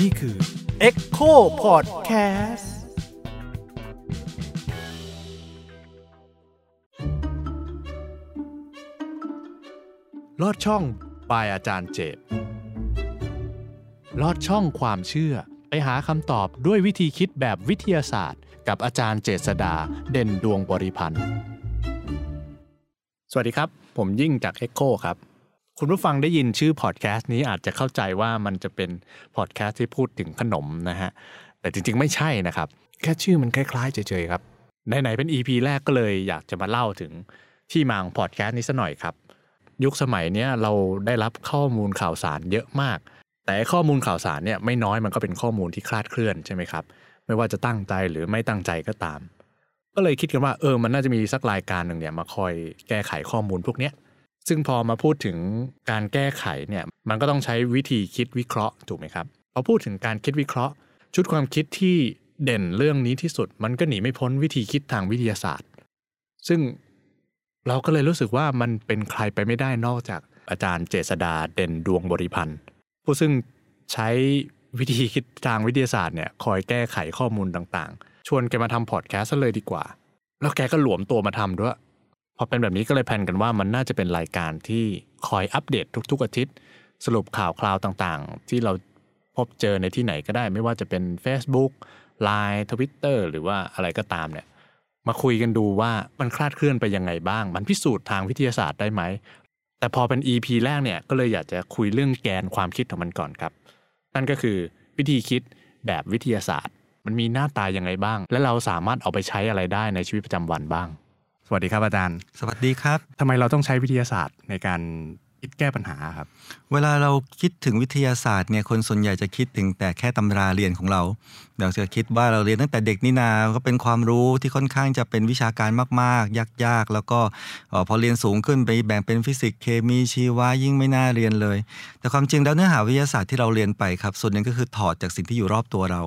นี่คือ Echo Podcast ลอดช่องปายอาจารย์เจตลอดช่องความเชื่อ ไปหาคำตอบด้วยวิธีคิดแบบวิทยาศาสตร์ กับอาจารย์เจษดาเด่นดวงบริพันธ์ สวัสดีครับ ผมยิ่งจาก Echo ครับ คุณผู้ฟังได้ยินชื่อพอดแคสต์นี้อาจจะเข้าใจว่ามันจะเป็นพอดแคสต์ที่พูดถึงขนมนะฮะ แต่จริงๆไม่ใช่นะครับ แค่ชื่อมันคล้ายๆเฉยๆครับ ไหนๆเป็น EP แรกก็เลยอยากจะมาเล่าถึงที่มาของพอดแคสต์นี้สัหน่อยครับ ยุคสมัยเนี้ยเราได้รับข้อมูลข่าวสารเยอะมาก แต่ข้อมูลข่าวสารเนี่ยไม่น้อยมันก็เป็นข้อมูลที่คลาดเคลื่อนใช่ไหมครับไม่ว่าจะตั้งใจหรือไม่ตั้งใจก็ตาม ก็เลยคิดกันว่าเออมันน่าจะมีสักรายการหนึ่งเนี่ยมาคอยแก้ไขข้อมูลพวกเนี้ย ซึ่งพอมาพูดถึงการแก้ไขเนี่ยมันก็ต้องใช้วิธีคิดวิเคราะห์ถูกไหมครับพอพูดถึงการคิดวิเคราะห์ ชุดความคิดที่เด่นเรื่องนี้ที่สุด มันก็หนีไม่พ้นวิธีคิดทางวิทยาศาสตร์ ซึ่งเราก็เลยรู้สึกว่ามันเป็นใครไปไม่ได้นอกจากอาจารย์เจษดาเด่นดวงบริพันธ์ผู้ซึ่งใช้วิธีคิดทางวิทยาศาสตร์เนี่ยคอยแก้ไขข้อมูลต่างๆ ชวนแกมาทำพอดแคสต์ซะเลยดีกว่า แล้วแกก็หลวมตัวมาทำด้วย อเป็นแบบนี้ก็เลยแพลนกันว่ามันน่าจะเป็นรายการที่คอยอัปเดตทุก ๆ อาทิตย์ สรุปข่าวคราวต่างๆ ที่เราพบเจอในที่ไหนก็ได้ ไม่ว่าจะเป็น Facebook Line Twitter หรือว่าอะไรก็ตามเนี่ยมาคุยกันดูว่ามันคลาดเคลื่อนไปยังไงบ้าง มันพิสูจน์ทางวิทยาศาสตร์ได้ไหม แต่พอเป็น EP แรกเนี่ยก็เลยอยากจะคุยเรื่องแกนความคิดของมันก่อนครับ นั่นก็คือวิธีคิดแบบวิทยาศาสตร์ มันมีหน้าตายังไงบ้าง และเราสามารถเอาไปใช้อะไรได้ในชีวิตประจำวันบ้าง สวัสดีครับอาจารย์ สวัสดีครับทำไมเราต้องใช้วิทยาศาสตร์ในการ คิดแก้ปัญหาครับ เวลาเราคิดถึงวิทยาศาสตร์เนี่ยคนส่วนใหญ่จะคิดถึงแต่แค่ตำราเรียนของเราเราจะคิดว่าเราเรียนตั้งแต่เด็กนี่นาก็เป็นความรู้ที่ค่อนข้างจะเป็นวิชาการมาก ๆ ยาก ๆ แล้วก็พอเรียนสูงขึ้นไปแบ่งเป็นฟิสิกส์เคมีชีวะยิ่งไม่น่าเรียนเลย แต่ความจริงแล้วเนื้อหาวิทยาศาสตร์ที่เราเรียนไปครับส่วนหนึ่งก็คือถอดจากสิ่งที่อยู่รอบตัวเรา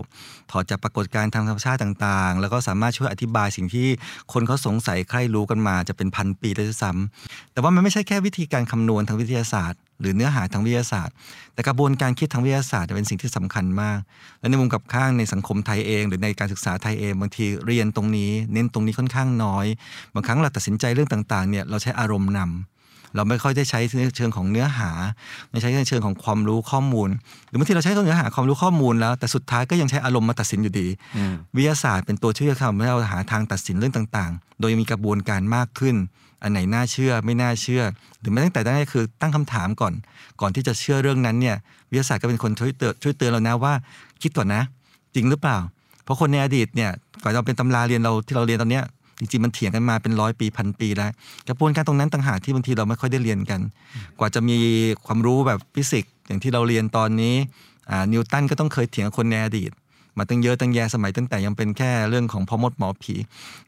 ถอดจากปรากฏการณ์ทางธรรมชาติต่างๆ แล้วก็สามารถช่วยอธิบายสิ่งที่คนเขาสงสัยใคร่รู้กันมาจะเป็นพันปีเลยด้วยซ้ำแต่ว่ามันไม่ใช่แค่วิธีการคำนวณทางวิทยาศาสตร์ หรือเนื้อหาทางวิทยาศาสตร์ แต่กระบวนการคิดทางวิทยาศาสตร์เป็นสิ่งที่สำคัญมาก และในมุมกับข้างในสังคมไทยเอง หรือในการศึกษาไทยเองบางทีเรียนตรงนี้ เน้นตรงนี้ค่อนข้างน้อย บางครั้งเราตัดสินใจเรื่องต่างๆเนี่ยเราใช้อารมณ์นำเราไม่ค่อยได้ใช้ในเชิงของเนื้อหา ไม่ใช้ในเชิงของความรู้ข้อมูล หรือบางทีเราใช้เนื้อหาความรู้ข้อมูลแล้ว แต่สุดท้ายก็ยังใช้อารมณ์มาตัดสินอยู่ดี วิทยาศาสตร์เป็นตัวช่วยทำให้เราหาทางตัดสินเรื่องต่าง ๆ โดยมีกระบวนการมากขึ้น อันไหนน่าเชื่อไม่น่าเชื่อ หรือไม่ตั้งแต่แรกคือตั้งคำถามก่อน ก่อนที่จะเชื่อเรื่องนั้นเนี่ยวิทยาศาสตร์ก็เป็นคนช่วยเตือนช่วยเตือนเรานะว่า คิดก่อนนะ จริงหรือเปล่า เพราะคนในอดีตเนี่ยก่อนเราเป็นตำราเรียนเราที่เราเรียนตอนเนี้ยจริงๆมันเถียงกันมาเป็นร้อยปีพันปีแล้วกระบวนการตรงนั้นต่างหากที่บางทีเราไม่ค่อยได้เรียนกัน กว่าจะมีความรู้แบบฟิสิกส์อย่างที่เราเรียนตอนนี้นิวตันก็ต้องเคยเถียงกับคนในอดีต มาตั้งเยอะตั้งแยะสมัยตั้งแต่ยังเป็นแค่เรื่องของพ่อมดหมอผี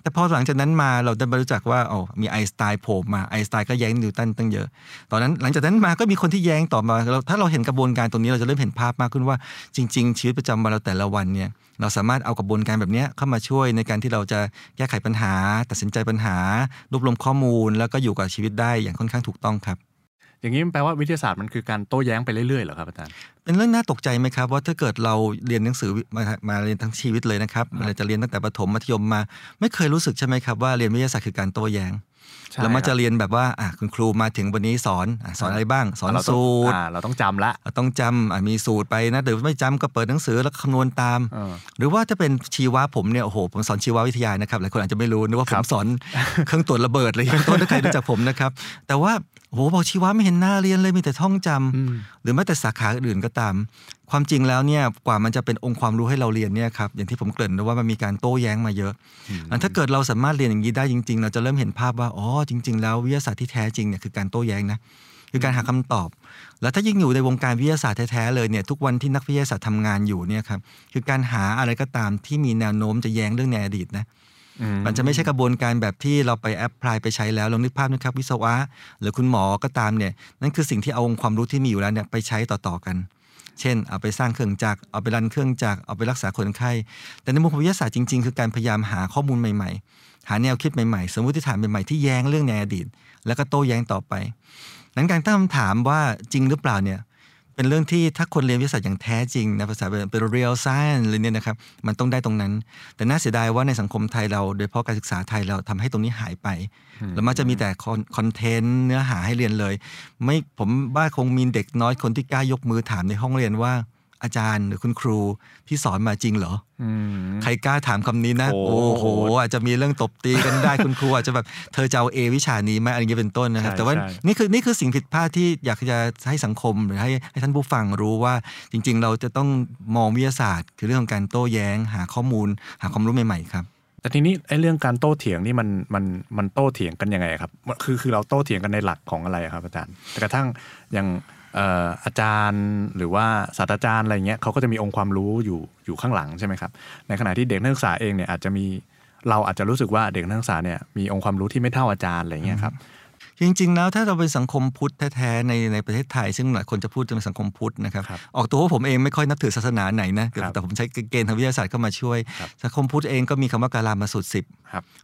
แต่พอหลังจากนั้นมาเราได้รู้จักว่าอ๋อมีไอน์สไตน์โผล่มาไอน์สไตน์ก็แย้งนิวตันตั้งเยอะ ตอนนั้นหลังจากนั้นมาก็มีคนที่แย้งต่อมาเราถ้าเราเห็นกระบวนการตรงนี้เราจะเริ่มเห็นภาพมากขึ้นว่าจริง ๆ ชีวิตประจำวันเราแต่ละวันเนี่ยเราสามารถเอากระบวนการแบบนี้เข้ามาช่วยในการที่เราจะแก้ไขปัญหา ตัดสินใจปัญหารวบรวมข้อมูล แล้วก็อยู่กับชีวิตได้อย่างค่อนข้างถูกต้องครับ อย่างนี้มันแปลว่าวิทยาศาสตร์มันคือการโต้แย้งไปเรื่อยๆเหรอครับอาจารย์เป็นเรื่องน่าตกใจไหมครับ ว่าถ้าเกิดเราเรียนหนังสือมามาเรียนทั้งชีวิตเลยนะครับเราจะเรียนตั้งแต่ประถมมัธยมมา ไม่เคยรู้สึกใช่ไหมครับว่าเรียนวิทยาศาสตร์คือการโต้แย้งใช่เรามักครัจะบเรียนแบบว่าอะคุณครูมาถึงวันนี้สอนอะสอนอะไรบ้าง สอนเราต้องสูตรอ่าเราต้องจำละเราต้องจำอะมีสูตรไปนะหรือไม่จำก็เปิดหนังสือแล้วคำนวณตามเออหรือว่าถ้าเป็นชีวะผมเนี่ยโอ้โหผมสอนชีววิทยานะครับหลายคนอาจจะไม่รู้นึกว่าผครัมบสอนเครื่องตรวจระเบิดอะไรอย่างต้นถ้าใครรู้จักผมนะครับ แต่ว่าโอ้โหบอกชีวะไม่เห็นหน้าเรียนเลยมีแต่ท่องจำอืมหรือแม้แต่สาขาอื่นก็ตาม ความจริงแล้วเนี่ยกว่ามันจะเป็นองค์ความรู้ให้เราเรียนเนี่ยครับอย่างที่ผมเกริ่นนะว่ามันมีการโต้แย้งมาเยอะอันถ้าเกิดเราสามารถเรียนอย่างนี้ได้จริง ๆ เราจะเริ่มเห็นภาพว่าอ๋อจริง ๆ แล้ววิทยาศาสตร์ที่แท้จริงเนี่ยคือการโต้แย้งนะคือการหาคำตอบ แล้วถ้ายิ่งอยู่ในวงการวิทยาศาสตร์แท้ๆเลยเนี่ยทุกวันที่นักวิทยาศาสตร์ทำงานอยู่เนี่ยครับคือการหาอะไรก็ตามที่มีแนวโน้มจะแย้งเรื่องในอดีตนะ มันจะไม่ใช่กระบวนการแบบที่เราไป apply ไปใช้แล้วลองนึกภาพนะครับวิศวะ หรือคุณหมอก็ตามเนี่ยนั่นคือสิ่งที่เอาองค์ความรู้ที่มีอยู่แล้วเนี่ยไปใช้ต่อๆกัน เช่น เอาไปสร้างเครื่องจักรเอาไป run เครื่องจักรเอาไปรักษาคนไข้แต่ในมุมของวิทยาศาสตร์จริงๆ คือการพยายามหาข้อมูลใหม่ ๆ หาแนวคิดใหม่ๆ สมมติฐานใหม่ๆที่แย้งเรื่องในอดีต แล้วก็โต้แย้งต่อไปนั้นการตั้งคำถามว่าจริงหรือเปล่าเนี่ย เป็นเรื่องที่ถ้าคนเรียนวิทยาศาสตร์อย่างแท้จริงนะภาษาเป็น real science เลยเนี่ยนะครับมันต้องได้ตรงนั้น แต่น่าเสียดายว่าในสังคมไทยเรา โดยเฉพาะการศึกษาไทยเราทำให้ตรงนี้หายไปแล้วมันจะมีแต่คอนเทนต์เนื้อหาให้เรียนเลย ไม่ผมว่าคงมีเด็กน้อยคนที่กล้ายกมือถามในห้องเรียนว่า อาจารย์หรือคุณครูที่สอนมาจริงเหรอใครกล้าถามคำนี้นะ โอ้โห อาจจะมีเรื่องตบตีกันได้คุณครูอาจจะแบบเธอจะเอาเอวิชานี้ไหมอะไรเงี้ยเป็นต้นนะครับ แต่ว่านี่คือนี่คือสิ่งผิดพลาดที่อยากจะให้สังคมหรือให้ให้ท่านผู้ฟังรู้ว่าจริง ๆ เราจะต้องมองวิทยาศาสตร์ คือเรื่องของการโต้แย้ง หาข้อมูล หาความรู้ใหม่ๆครับแต่ทีนี้ไอ้เรื่องการโต้เถียงนี่มันมันมันโต้เถียงกันยังไงครับ คือคือเราโต้เถียงกันในหลักของอะไรครับอาจารย์แต่กระทั่งอย่าง อาจารย์หรือว่าศาสตราจารย์อะไรเงี้ยเขาก็จะมีองค์ความรู้อยู่อยู่ข้างหลังใช่ไหมครับในขณะที่เด็กนักศึกษาเองเนี่ยอาจจะมีเราอาจจะรู้สึกว่าเด็กนักศึกษาเนี่ยมีองค์ความรู้ที่ไม่เท่าอาจารย์อะไรเงี้ยครับ จริง ๆ แล้วถ้าเราเป็นสังคมพุทธแท้ๆในในประเทศไทย ซึ่งหลายคนจะพูดจะเป็นสังคมพุทธนะครับออกตัวว่าผมเองไม่ค่อยนับถือศาสนาไหนนะแต่ผมใช้เกณฑ์ทางวิทยาศาสตร์เข้ามาช่วย สังคมพุทธเองก็มีคำว่าการามาสุดสิบ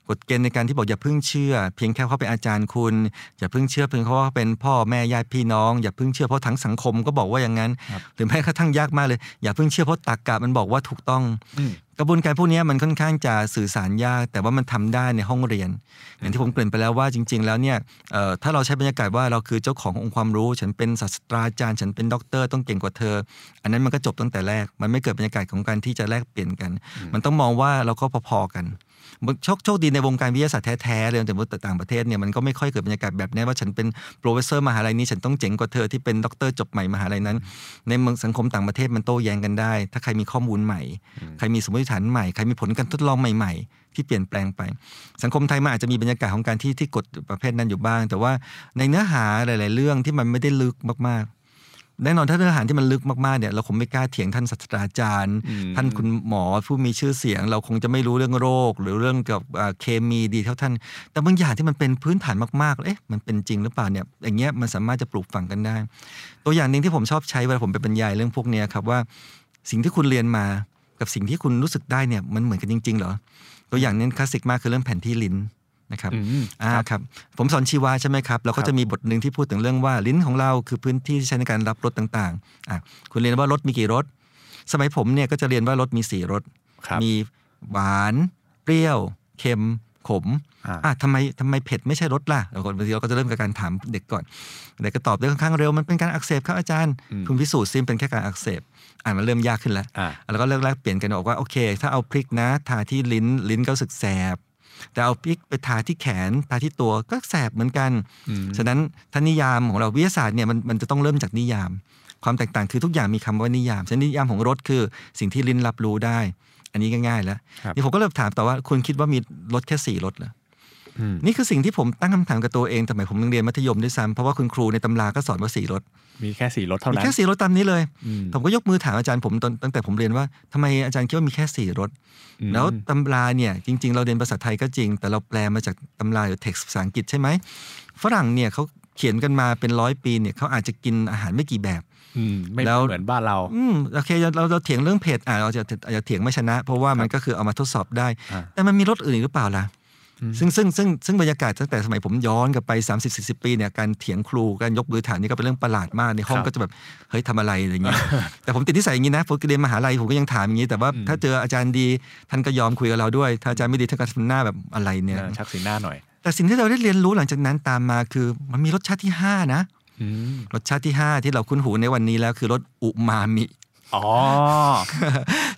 กฎเกณฑ์ในการที่บอกอย่าเพิ่งเชื่อ เพียงแค่เขาเป็นอาจารย์คุณ อย่าเพิ่งเชื่อเพียงเพราะว่าเป็นพ่อแม่ญาติพี่น้อง อย่าเพิ่งเชื่อเพราะทั้งสังคมก็บอกว่าอย่างนั้น หรือแม้กระทั่งยากมากเลย อย่าเพิ่งเชื่อเพราะตรรกะมันบอกว่าถูกต้องกระบวนการพวกนี้มันค่อนข้างจะสื่อสารยาก แต่ว่ามันทำได้ในห้องเรียน อย่างที่ผมเกริ่นไปแล้วว่าจริง ๆ แล้วเนี่ยถ้าเราใช้บรรยากาศว่าเราคือเจ้าขององค์ความรู้ ฉันเป็นศาสตราจารย์ ฉันเป็นด็อกเตอร์ต้องเก่งกว่าเธอ อันนั้นมันก็จบตั้งแต่แรก มันไม่เกิดบรรยากาศของการที่จะแลกเปลี่ยนกัน มันต้องมองว่าเราก็พอๆกัน โชคดีโชคดีในวงการวิทยาศาสตร์แท้ๆเลยแต่ว่าต่างประเทศเนี่ยมันก็ไม่ค่อยเกิดบรรยากาศแบบนี้ว่าฉันเป็น professor มหาลัยนี้ฉันต้องเจ๋งกว่าเธอที่เป็นด็อกเตอร์จบใหม่มหาลัยนั้น ในเมืองสังคมต่างประเทศมันโต้แย้งกันได้ ถ้าใครมีข้อมูลใหม่ ใครมีสมมติฐานใหม่ใครมีผลการทดลองใหม่ ๆ ที่เปลี่ยนแปลงไป สังคมไทยมันอาจจะมีบรรยากาศของการที่ที่กฎประเภทนั้นอยู่บ้าง แต่ว่าในเนื้อหาหลาย ๆ เรื่องที่มันไม่ได้ลึกมาก แน่นอนถ้าเนื้อหาที่มันลึกมากๆเนี่ยเราคงไม่กล้าเถียงท่านศาสตราจารย์ ท่านคุณหมอผู้มีชื่อเสียง เราคงจะไม่รู้เรื่องโรค หรือเรื่องเกี่ยวกับเคมีดีเท่าท่าน แต่บางอย่างที่มันเป็นพื้นฐานมากๆเอ๊ะมันเป็นจริงหรือเปล่าเนี่ยอย่างเงี้ยมันสามารถจะปลูกฝังกันได้ ตัวอย่างหนึ่งที่ผมชอบใช้เวลาผมไปบรรยายเรื่องพวกนี้ครับว่า สิ่งที่คุณเรียนมากับสิ่งที่คุณรู้สึกได้เนี่ยมันเหมือนกันจริงๆเหรอตัวอย่างนี้คลาสสิกมากคือเรื่องแผ่นที่ลิ้น นะครับอ่าครับผมสอนชีวาใช่ไหมครับเราก็จะมีบทหนึ่งที่พูดถึงเรื่องว่าลิ้นของเราคือพื้นที่ที่ใช้ในการรับรสต่างๆอะคุณเรียนว่ารสมีกี่รสสมัยผมเนี่ยก็จะเรียนว่ารสมีสี่รสมีหวานเปรี้ยวเค็มขมอะทำไมทำไมเผ็ดไม่ใช่รสล่ะเราบางทีเราก็จะเริ่มกับการถามเด็กก่อนเด็กก็ตอบได้ค่อนข้างเร็วมันเป็นการอักเสบครับอาจารย์คุณพิสูจน์ซิมเป็นแค่การอักเสบอ่านมันเริ่มยากขึ้นแล้วแล้วก็เลิกแลกเปลี่ยนกันบอกว่าโอเค ถ้าเอาพริกนะทาที่ลิ้นลิ้นก็สึกแสบ แต่เอาพริกไปทาที่แขนทาที่ตัวก็แสบเหมือนกัน ฉะนั้นท่านิยามของเราวิทยาศาสตร์เนี่ยมันมันจะต้องเริ่มจากนิยาม ความแตกต่างคือทุกอย่างมีคำว่านิยามฉะนั้นนิยามของรสคือสิ่งที่ลิ้นรับรู้ได้ อันนี้ง่ายๆแล้วนี่ผมก็เลยถามต่อว่าคุณคิดว่ามีรสแค่สี่รสเหรอ นี่คือสิ่งที่ผมตั้งคำถามกับตัวเองสมัยผมเรียนมัธยมด้วยซ้ำเพราะว่าคุณครูในตำราก็สอนว่าสี่รสมีแค่สี่รสเท่านั้นมีแค่สี่รสตามนี้เลย ผมก็ยกมือถามอาจารย์ผมตั้งแต่ผมเรียนว่าทำไมอาจารย์คิดว่ามีแค่สี่รสแล้วตำราเนี่ยจริง ๆ เราเรียนภาษาไทยก็จริง แต่เราแปลมาจากตำราหรือเท็กซ์ภาษาอังกฤษใช่ไหมฝรั่งเนี่ยเขาเขียนกันมาเป็นร้อยปีเนี่ยเขาอาจจะกินอาหารไม่กี่แบบแล้วเหมือนบ้านเรา อืมโอเคเราเราเถียงเรื่องเผ็ดอ่าเราจะอาจจะเถียงไม่ชนะ เพราะว่ามันก็คือเอามาทดสอบได้ แต่มันมีรสอื่นหรือเปล่าล่ะ ซึ่งซึ่งซึ่งซึ่งบรรยากาศตั้งแต่สมัยผมย้อนกลับไป 30 40 ปีเนี่ยการเถียงครูการยกมือถามนี่ก็เป็นเรื่องประหลาดมากในห้องก็จะแบบเฮ้ยทำอะไรอะไรเงี้ยแต่ผมติดที่ใส่อย่างนี้นะผมเรียนมหาลัยผมก็ยังถามอย่างนี้ แต่ว่าถ้าเจออาจารย์ดีท่านก็ยอมคุยกับเราด้วย ถ้าอาจารย์ไม่ดีท่านก็ทำหน้าแบบอะไรเนี่ยชักสีหน้าหน่อย แต่สิ่งที่เราได้เรียนรู้หลังจากนั้นตามมาคือ มันมีรสชาติที่ 5 นะรสชาติที่ 5 ที่เราคุ้นหูในวันนี้แล้วคือรสอุมามิ อ๋อ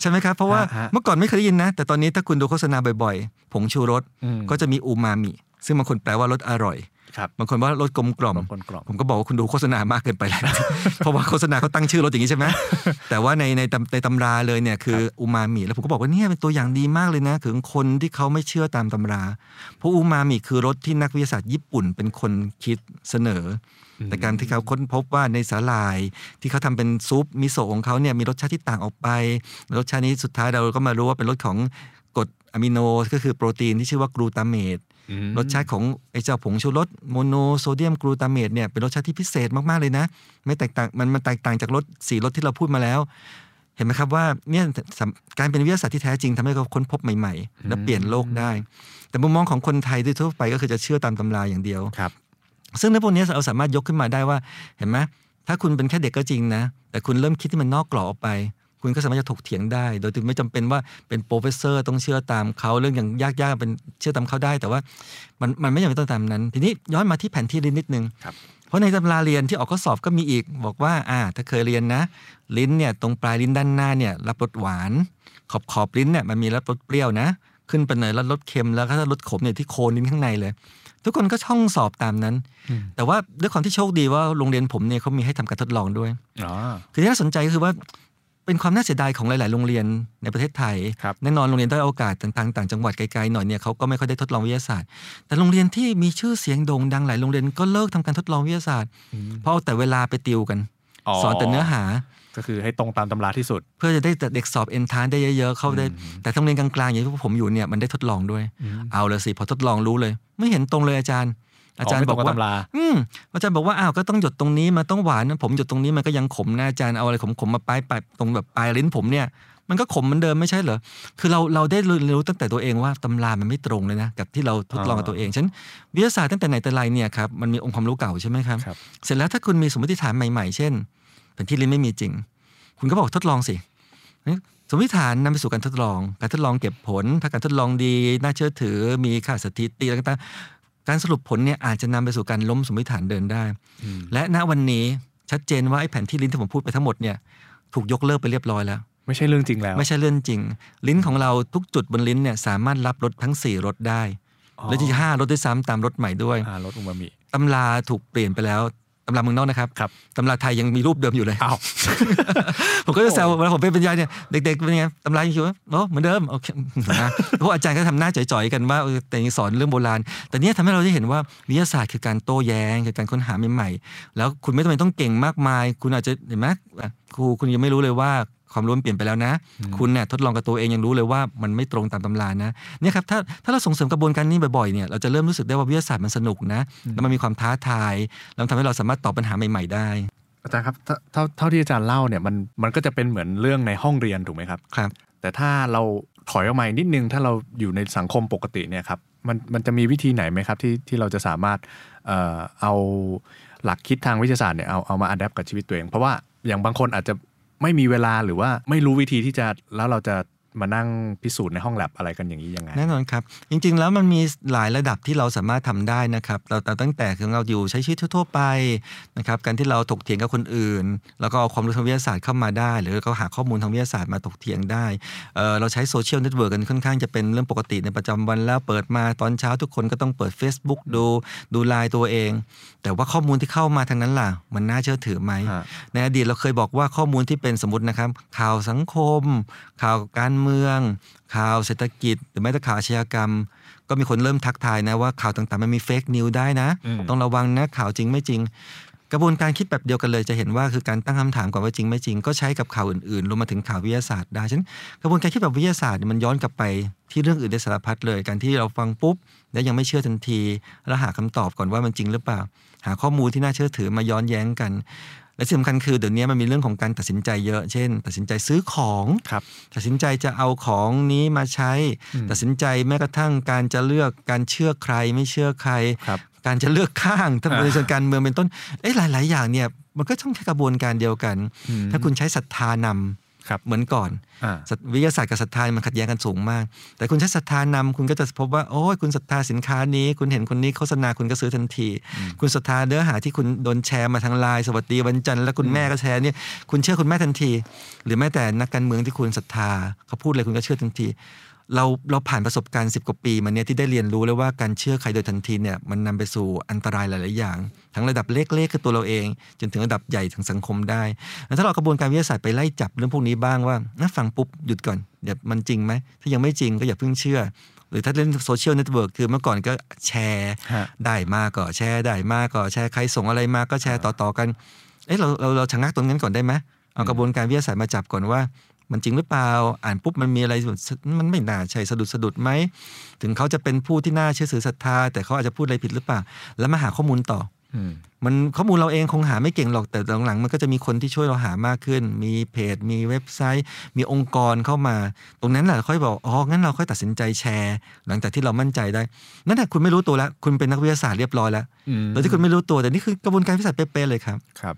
ใช่ไหมครับ เพราะว่าเมื่อก่อนไม่เคยได้ยินนะ แต่ตอนนี้ถ้าคุณดูโฆษณาบ่อยๆ ผงชูรสก็จะมีอูมามิ ซึ่งบางคนแปลว่ารสอร่อยบางคนว่ารสกลมกล่อม ผมก็บอกว่าคุณดูโฆษณามากเกินไปแล้ว เพราะว่าโฆษณาเขาตั้งชื่อรสอย่างนี้ใช่ไหมแต่ว่าในในในตำราเลยเนี่ยคืออูมามิแล้วผมก็บอกว่าเนี่ยเป็นตัวอย่างดีมากเลยนะถึงคนที่เขาไม่เชื่อตามตำรา เพราะอูมามิคือรสที่นักวิทยาศาสตร์ญี่ปุ่นเป็นคนคิดเสนอ แต่การที่เขาค้นพบว่าในสาหร่าย ที่เขาทำเป็นซุปมิโซะของเขาเนี่ยมีรสชาติที่ต่างออกไป รสชาตินี้สุดท้ายเราก็มารู้ว่าเป็นรสของกรดอะมิโนก็คือโปรตีนที่ชื่อว่ากลูตาเมตรสชาติของไอ้เจ้าผงชูรสโมโนโซเดียมกลูตาเมตเนี่ยเป็นรสชาติที่พิเศษมาก ๆ เลยนะ ไม่แตกต่างมันมันแตกต่างจากรสสี่รสที่เราพูดมาแล้ว เห็นไหมครับว่าเนี่ยการเป็นวิทยาศาสตร์ที่แท้จริงทำให้เขาค้นพบใหม่ ๆ และเปลี่ยนโลกได้ แต่มุมมองของคนไทยโดยทั่วไปก็คือจะเชื่อตามตำราอย่างเดียวครับ ซึ่งในพวกนี้เราสามารถยกขึ้นมาได้ว่าเห็นไหมถ้าคุณเป็นแค่เด็กก็จริงนะ แต่คุณเริ่มคิดที่มันนอกกรอบออกไป คุณก็สามารถจะถกเถียงได้ โดยที่ไม่จำเป็นว่าเป็น professor ต้องเชื่อตามเขาเรื่องอย่างยากๆเป็นเชื่อตามเขาได้ แต่ว่ามันมันไม่จำเป็นต้องตามนั้น ทีนี้ย้อนมาที่แผนที่ลิ้นนิดนึงครับเพราะในตำราเรียนที่ออกข้อสอบก็มีอีก บอกว่าอ่าถ้าเคยเรียนนะ ลิ้นเนี่ยตรงปลายลิ้นด้านหน้าเนี่ยรับรสหวาน ขอบขอบลิ้นเนี่ยมันมีรับรสเปรี้ยวนะ ขึ้นไปเนยแล้วรสเค็มแล้วก็รสขมเนี่ยที่โคนลิ้นข้างในเลย ทุกคนก็ช่องสอบตามนั้นอืมแต่ว่าด้วยความที่โชคดีว่าโรงเรียนผมเนี่ยเขามีให้ทำการทดลองด้วยอ๋อคือที่น่าสนใจก็คือว่าเป็นความน่าเสียดายของหลาย ๆ โรงเรียนในประเทศไทยครับแน่นอนโรงเรียนด้อยโอกาสต่างๆต่างจังหวัดไกล ๆ หน่อยเนี่ยเขาก็ไม่ค่อยได้ทดลองวิทยาศาสตร์ แต่โรงเรียนที่มีชื่อเสียงโด่งดังหลายโรงเรียนก็เลิกทำการทดลองวิทยาศาสตร์อืมเพราะเอาแต่เวลาไปติวกัน สอนแต่เนื้อหา ก็คือให้ตรงตามตำราที่สุด เพื่อจะได้เด็กสอบเอนทานได้เยอะๆ เข้าได้อืมแต่โรงเรียนกลางๆ อย่างที่พวกผมอยู่เนี่ยมันได้ทดลองด้วย เอาเลยสิพอทดลองรู้เลย ไม่เห็นตรงเลยอาจารย์ อาจารย์ไม่บตอกงว่าตำราอืมอาจารย์บอกว่าอ้าวก็ต้องหยดตรงนี้มันต้องหวานนะผมหยดตรงนี้มันก็ยังขมนะอาจารย์เอาอะไรขมๆมาป้ายปลายตรงแบบปลายลิ้นผมเนี่ยมันก็ขมเหมือนเดิมไม่ใช่เหรอ คือเราเราได้เรียนรู้ตั้งแต่ตัวเองว่าตำรามันไม่ตรงเลยนะ กับที่เราทดลองกับตัวเองฉะนันวิทยาศาสตร์ตั้งแต่ไหนแต่ไรเนี่ยครับมันมีองค์ความรู้เก่าใช่ไหมครับครับเสร็จแล้วถ้าคุณมีสมมติฐานใหม่ๆ เช่น แผนที่ลิ้นไม่มีจริง คุณก็บอกทดลองสิสมมติฐานนำไปสู่การทดลอง การทดลองเก็บผล ถ้าการทดลองดีน่าเชื่อถือ มีค่าสถิติอะไรต่างๆการสรุปผลเนี่ยอาจจะนำไปสู่การล้มสมมติฐานเดินได้อืมและณวันนี้ชัดเจนว่าไอ้แผนที่ลิ้นที่ผมพูดไปทั้งหมดเนี่ยถูกยกเลิกไปเรียบร้อยแล้ว ไม่ใช่เรื่องจริงแล้ว ไม่ใช่เรื่องจริง ลิ้นของเราทุกจุดบนลิ้นเนี่ยสามารถรับรสทั้ง 4รสได้อ๋อและที่ห้ารสด้วยซ้ำตามรสใหม่ด้วยอ่ารสอูมามิตำราถูกเปลี่ยนไปแล้ว ตำราเมืองนอกนะครับครับตำราไทยยังมีรูปเดิมอยู่เลยอ้าวผมก็จะแซวเวลาผมไปบรรยายเนี่ยเด็กๆเป็นไงตำรายังอยู่ไหมโอ้เหมือนเดิมโอเคนะพวกอาจารย์ก็ทำหน้าจ่อยๆกันว่าเออแต่ยังสอนเรื่องโบราณ แต่เนี้ยทำให้เราได้เห็นว่าวิทยาศาสตร์คือการโต้แย้งคือการค้นหาใหม่ๆแล้วคุณไม่จำเป็นต้องเก่งมากมาย คุณอาจจะเห็นไหมอะครูคุณยังไม่รู้เลยว่า ความรู้มันเปลี่ยนไปแล้วนะ คุณเนี่ยทดลองกับตัวเองยังรู้เลยว่ามันไม่ตรงตามตำรานะเนี่ยครับถ้าถ้าเราส่งเสริมกระบวนการนี้บ่อยๆเนี่ยเราจะเริ่มรู้สึกได้ว่าวิทยาศาสตร์มันสนุกนะแล้วมันมีความท้าทายแล้วมันทำให้เราสามารถตอบปัญหาใหม่ ๆ ได้อาจารย์ครับเท่าเท่าเท่าที่อาจารย์เล่าเนี่ยมันมันก็จะเป็นเหมือนเรื่องในห้องเรียนถูกไหมครับครับ แต่ถ้าเราถอยออกมาอีกนิดนึงถ้าเราอยู่ในสังคมปกติเนี่ยครับมันมันจะมีวิธีไหนไหมครับที่ที่เราจะสามารถเอ่อเอาหลักคิดทางวิทยาศาสตร์เนี่ยเอาเอามาอัดแอปกับชีวิตตัวเอง เพราะว่าอย่างบางคนอาจจะ ไม่มีเวลาหรือว่าไม่รู้วิธีที่จะแล้วเราจะ มานั่งพิสูจน์ในห้องแลบอะไรกันอย่างนี้ยังไงแน่นอนครับ จริง ๆ แล้วมันมีหลายระดับที่เราสามารถทำได้นะครับเราเราตั้งแต่คือเราอยู่ใช้ชีวิตทั่ว ๆ ไปนะครับการที่เราถกเถียงกับคนอื่น แล้วก็เอาความรู้ทางวิทยาศาสตร์เข้ามาได้ หรือเราหาข้อมูลทางวิทยาศาสตร์มาถกเถียงได้เอ่อเราใช้ social network กันค่อนข้างจะเป็นเรื่องปกติในประจำวันแล้วเปิดมาตอนเช้าทุกคนก็ต้องเปิด Facebook ดูดูไลน์ตัวเอง แต่ว่าข้อมูลที่เข้ามาทางนั้นล่ะ มันน่าเชื่อถือไหมฮะในอดีตเราเคยบอกว่าข้อมูลที่เป็นสมมตินะครับข่าวสังคม ข่าวการเมือง ข่าวเศรษฐกิจ หรือแม้แต่ข่าวอาชญากรรม ก็มีคนเริ่มทักทายนะว่าข่าวต่างๆ มันมีเฟกนิวได้นะอืมต้องระวังนะข่าวจริงไม่จริง กระบวนการคิดแบบเดียวกันเลยจะเห็นว่าคือการตั้งคำถามก่อนว่าจริงไม่จริง ก็ใช้กับข่าวอื่นๆรวมมาถึงข่าววิทยาศาสตร์ได้ฉะนั้นกระบวนการคิดแบบวิทยาศาสตร์เนี่ยมันย้อนกลับไปที่เรื่องอื่นได้สารพัดเลยการที่เราฟังปุ๊บ แล้วยังไม่เชื่อทันที แล้วหาคำตอบก่อนว่ามันจริงหรือเปล่า หาข้อมูลที่น่าเชื่อถือมาย้อนแย้งกัน และที่สำคัญคือเดี๋ยวนี้มันมีเรื่องของการตัดสินใจเยอะ เช่น ตัดสินใจซื้อของครับตัดสินใจจะเอาของนี้มาใช้อืมตัดสินใจแม้กระทั่งการจะเลือกการเชื่อใครไม่เชื่อใครครับการจะเลือกข้างถ้าอ่าเป็นเชิงการเมืองเป็นต้น เอ๊ะหลาย ๆ อย่างเนี่ย มันก็ต้องแค่กระบวนการเดียวกันอืมถ้าคุณใช้ศรัทธานำ ครับเหมือนก่อนอ่าศรัทวิทยาศาสตร์กับศรัทธามันขัดแย้งกันสูงมาก แต่คุณใช้ศรัทธานำคุณก็จะพบว่าโอ้ยคุณศรัทธาสินค้านี้ คุณเห็นคนนี้โฆษณาคุณก็ซื้อทันที คุณศรัทธาเนื้อหาที่คุณโดนแชร์มาทางไลน์สวัสดีวันจันทร์แล้วคุณแม่ก็แชร์เนี่ยคุณเชื่อคุณแม่ทันที หรือแม้แต่นักการเมืองที่คุณศรัทธาเขาพูดอะไรคุณก็เชื่อทันที เราเราผ่านประสบการณ์ 10 กว่าปีมาเนี่ยที่ได้เรียนรู้แล้วว่าการเชื่อใครโดยทันทีเนี่ยมันนำไปสู่อันตรายหลาย ๆ อย่าง ทั้งระดับเล็ก ๆ คือตัวเราเอง จนถึงระดับใหญ่ทางสังคมได้แล้วถ้าเรากระบวนการวิทยาศาสตร์ไปไล่จับเรื่องพวกนี้บ้างว่านะฟังปุ๊บหยุดก่อนเดี๋ยวมันจริงไหมถ้ายังไม่จริงก็อย่าเพิ่งเชื่อ หรือถ้าเล่น social network คือเมื่อก่อนก็แชร์ฮะได้มากก็แชร์ได้มากก็แชร์ใครส่งอะไรมาก็แชร์ต่อ ๆ กันเอ้เราเราเราชะงักตรงนั้นก่อนได้ไหมเอากระบวนการวิทยาศาสตร์มาจับก่อนว่า มันจริงหรือเปล่า อ่านปุ๊บมันมีอะไรมันไม่น่าใช่สะดุดสะดุดไหม ถึงเขาจะเป็นผู้ที่น่าเชื่อถือศรัทธา แต่เขาอาจจะพูดอะไรผิดหรือเปล่า แล้วมาหาข้อมูลต่อมอืมมันข้อมูลเราเองคงหาไม่เก่งหรอกแต่หลังๆมันก็จะมีคนที่ช่วยเราหามากขึ้น มีเพจ มีเว็บไซต์ มีองค์กรเข้ามา ตรงนั้นแหละค่อยบอกอ๋องั้นเราค่อยตัดสินใจแชร์ หลังจากที่เรามั่นใจได้นั่นแหละคุณไม่รู้ตัวแล้วคุณเป็นนักวิทยาศาสตร์เรียบร้อยแล้วอืมโดยที่คุณไม่รู้ตัวแต่นี่คือกระบวนการวิทยาศาสตร์เป๊ะๆเลยครับครับ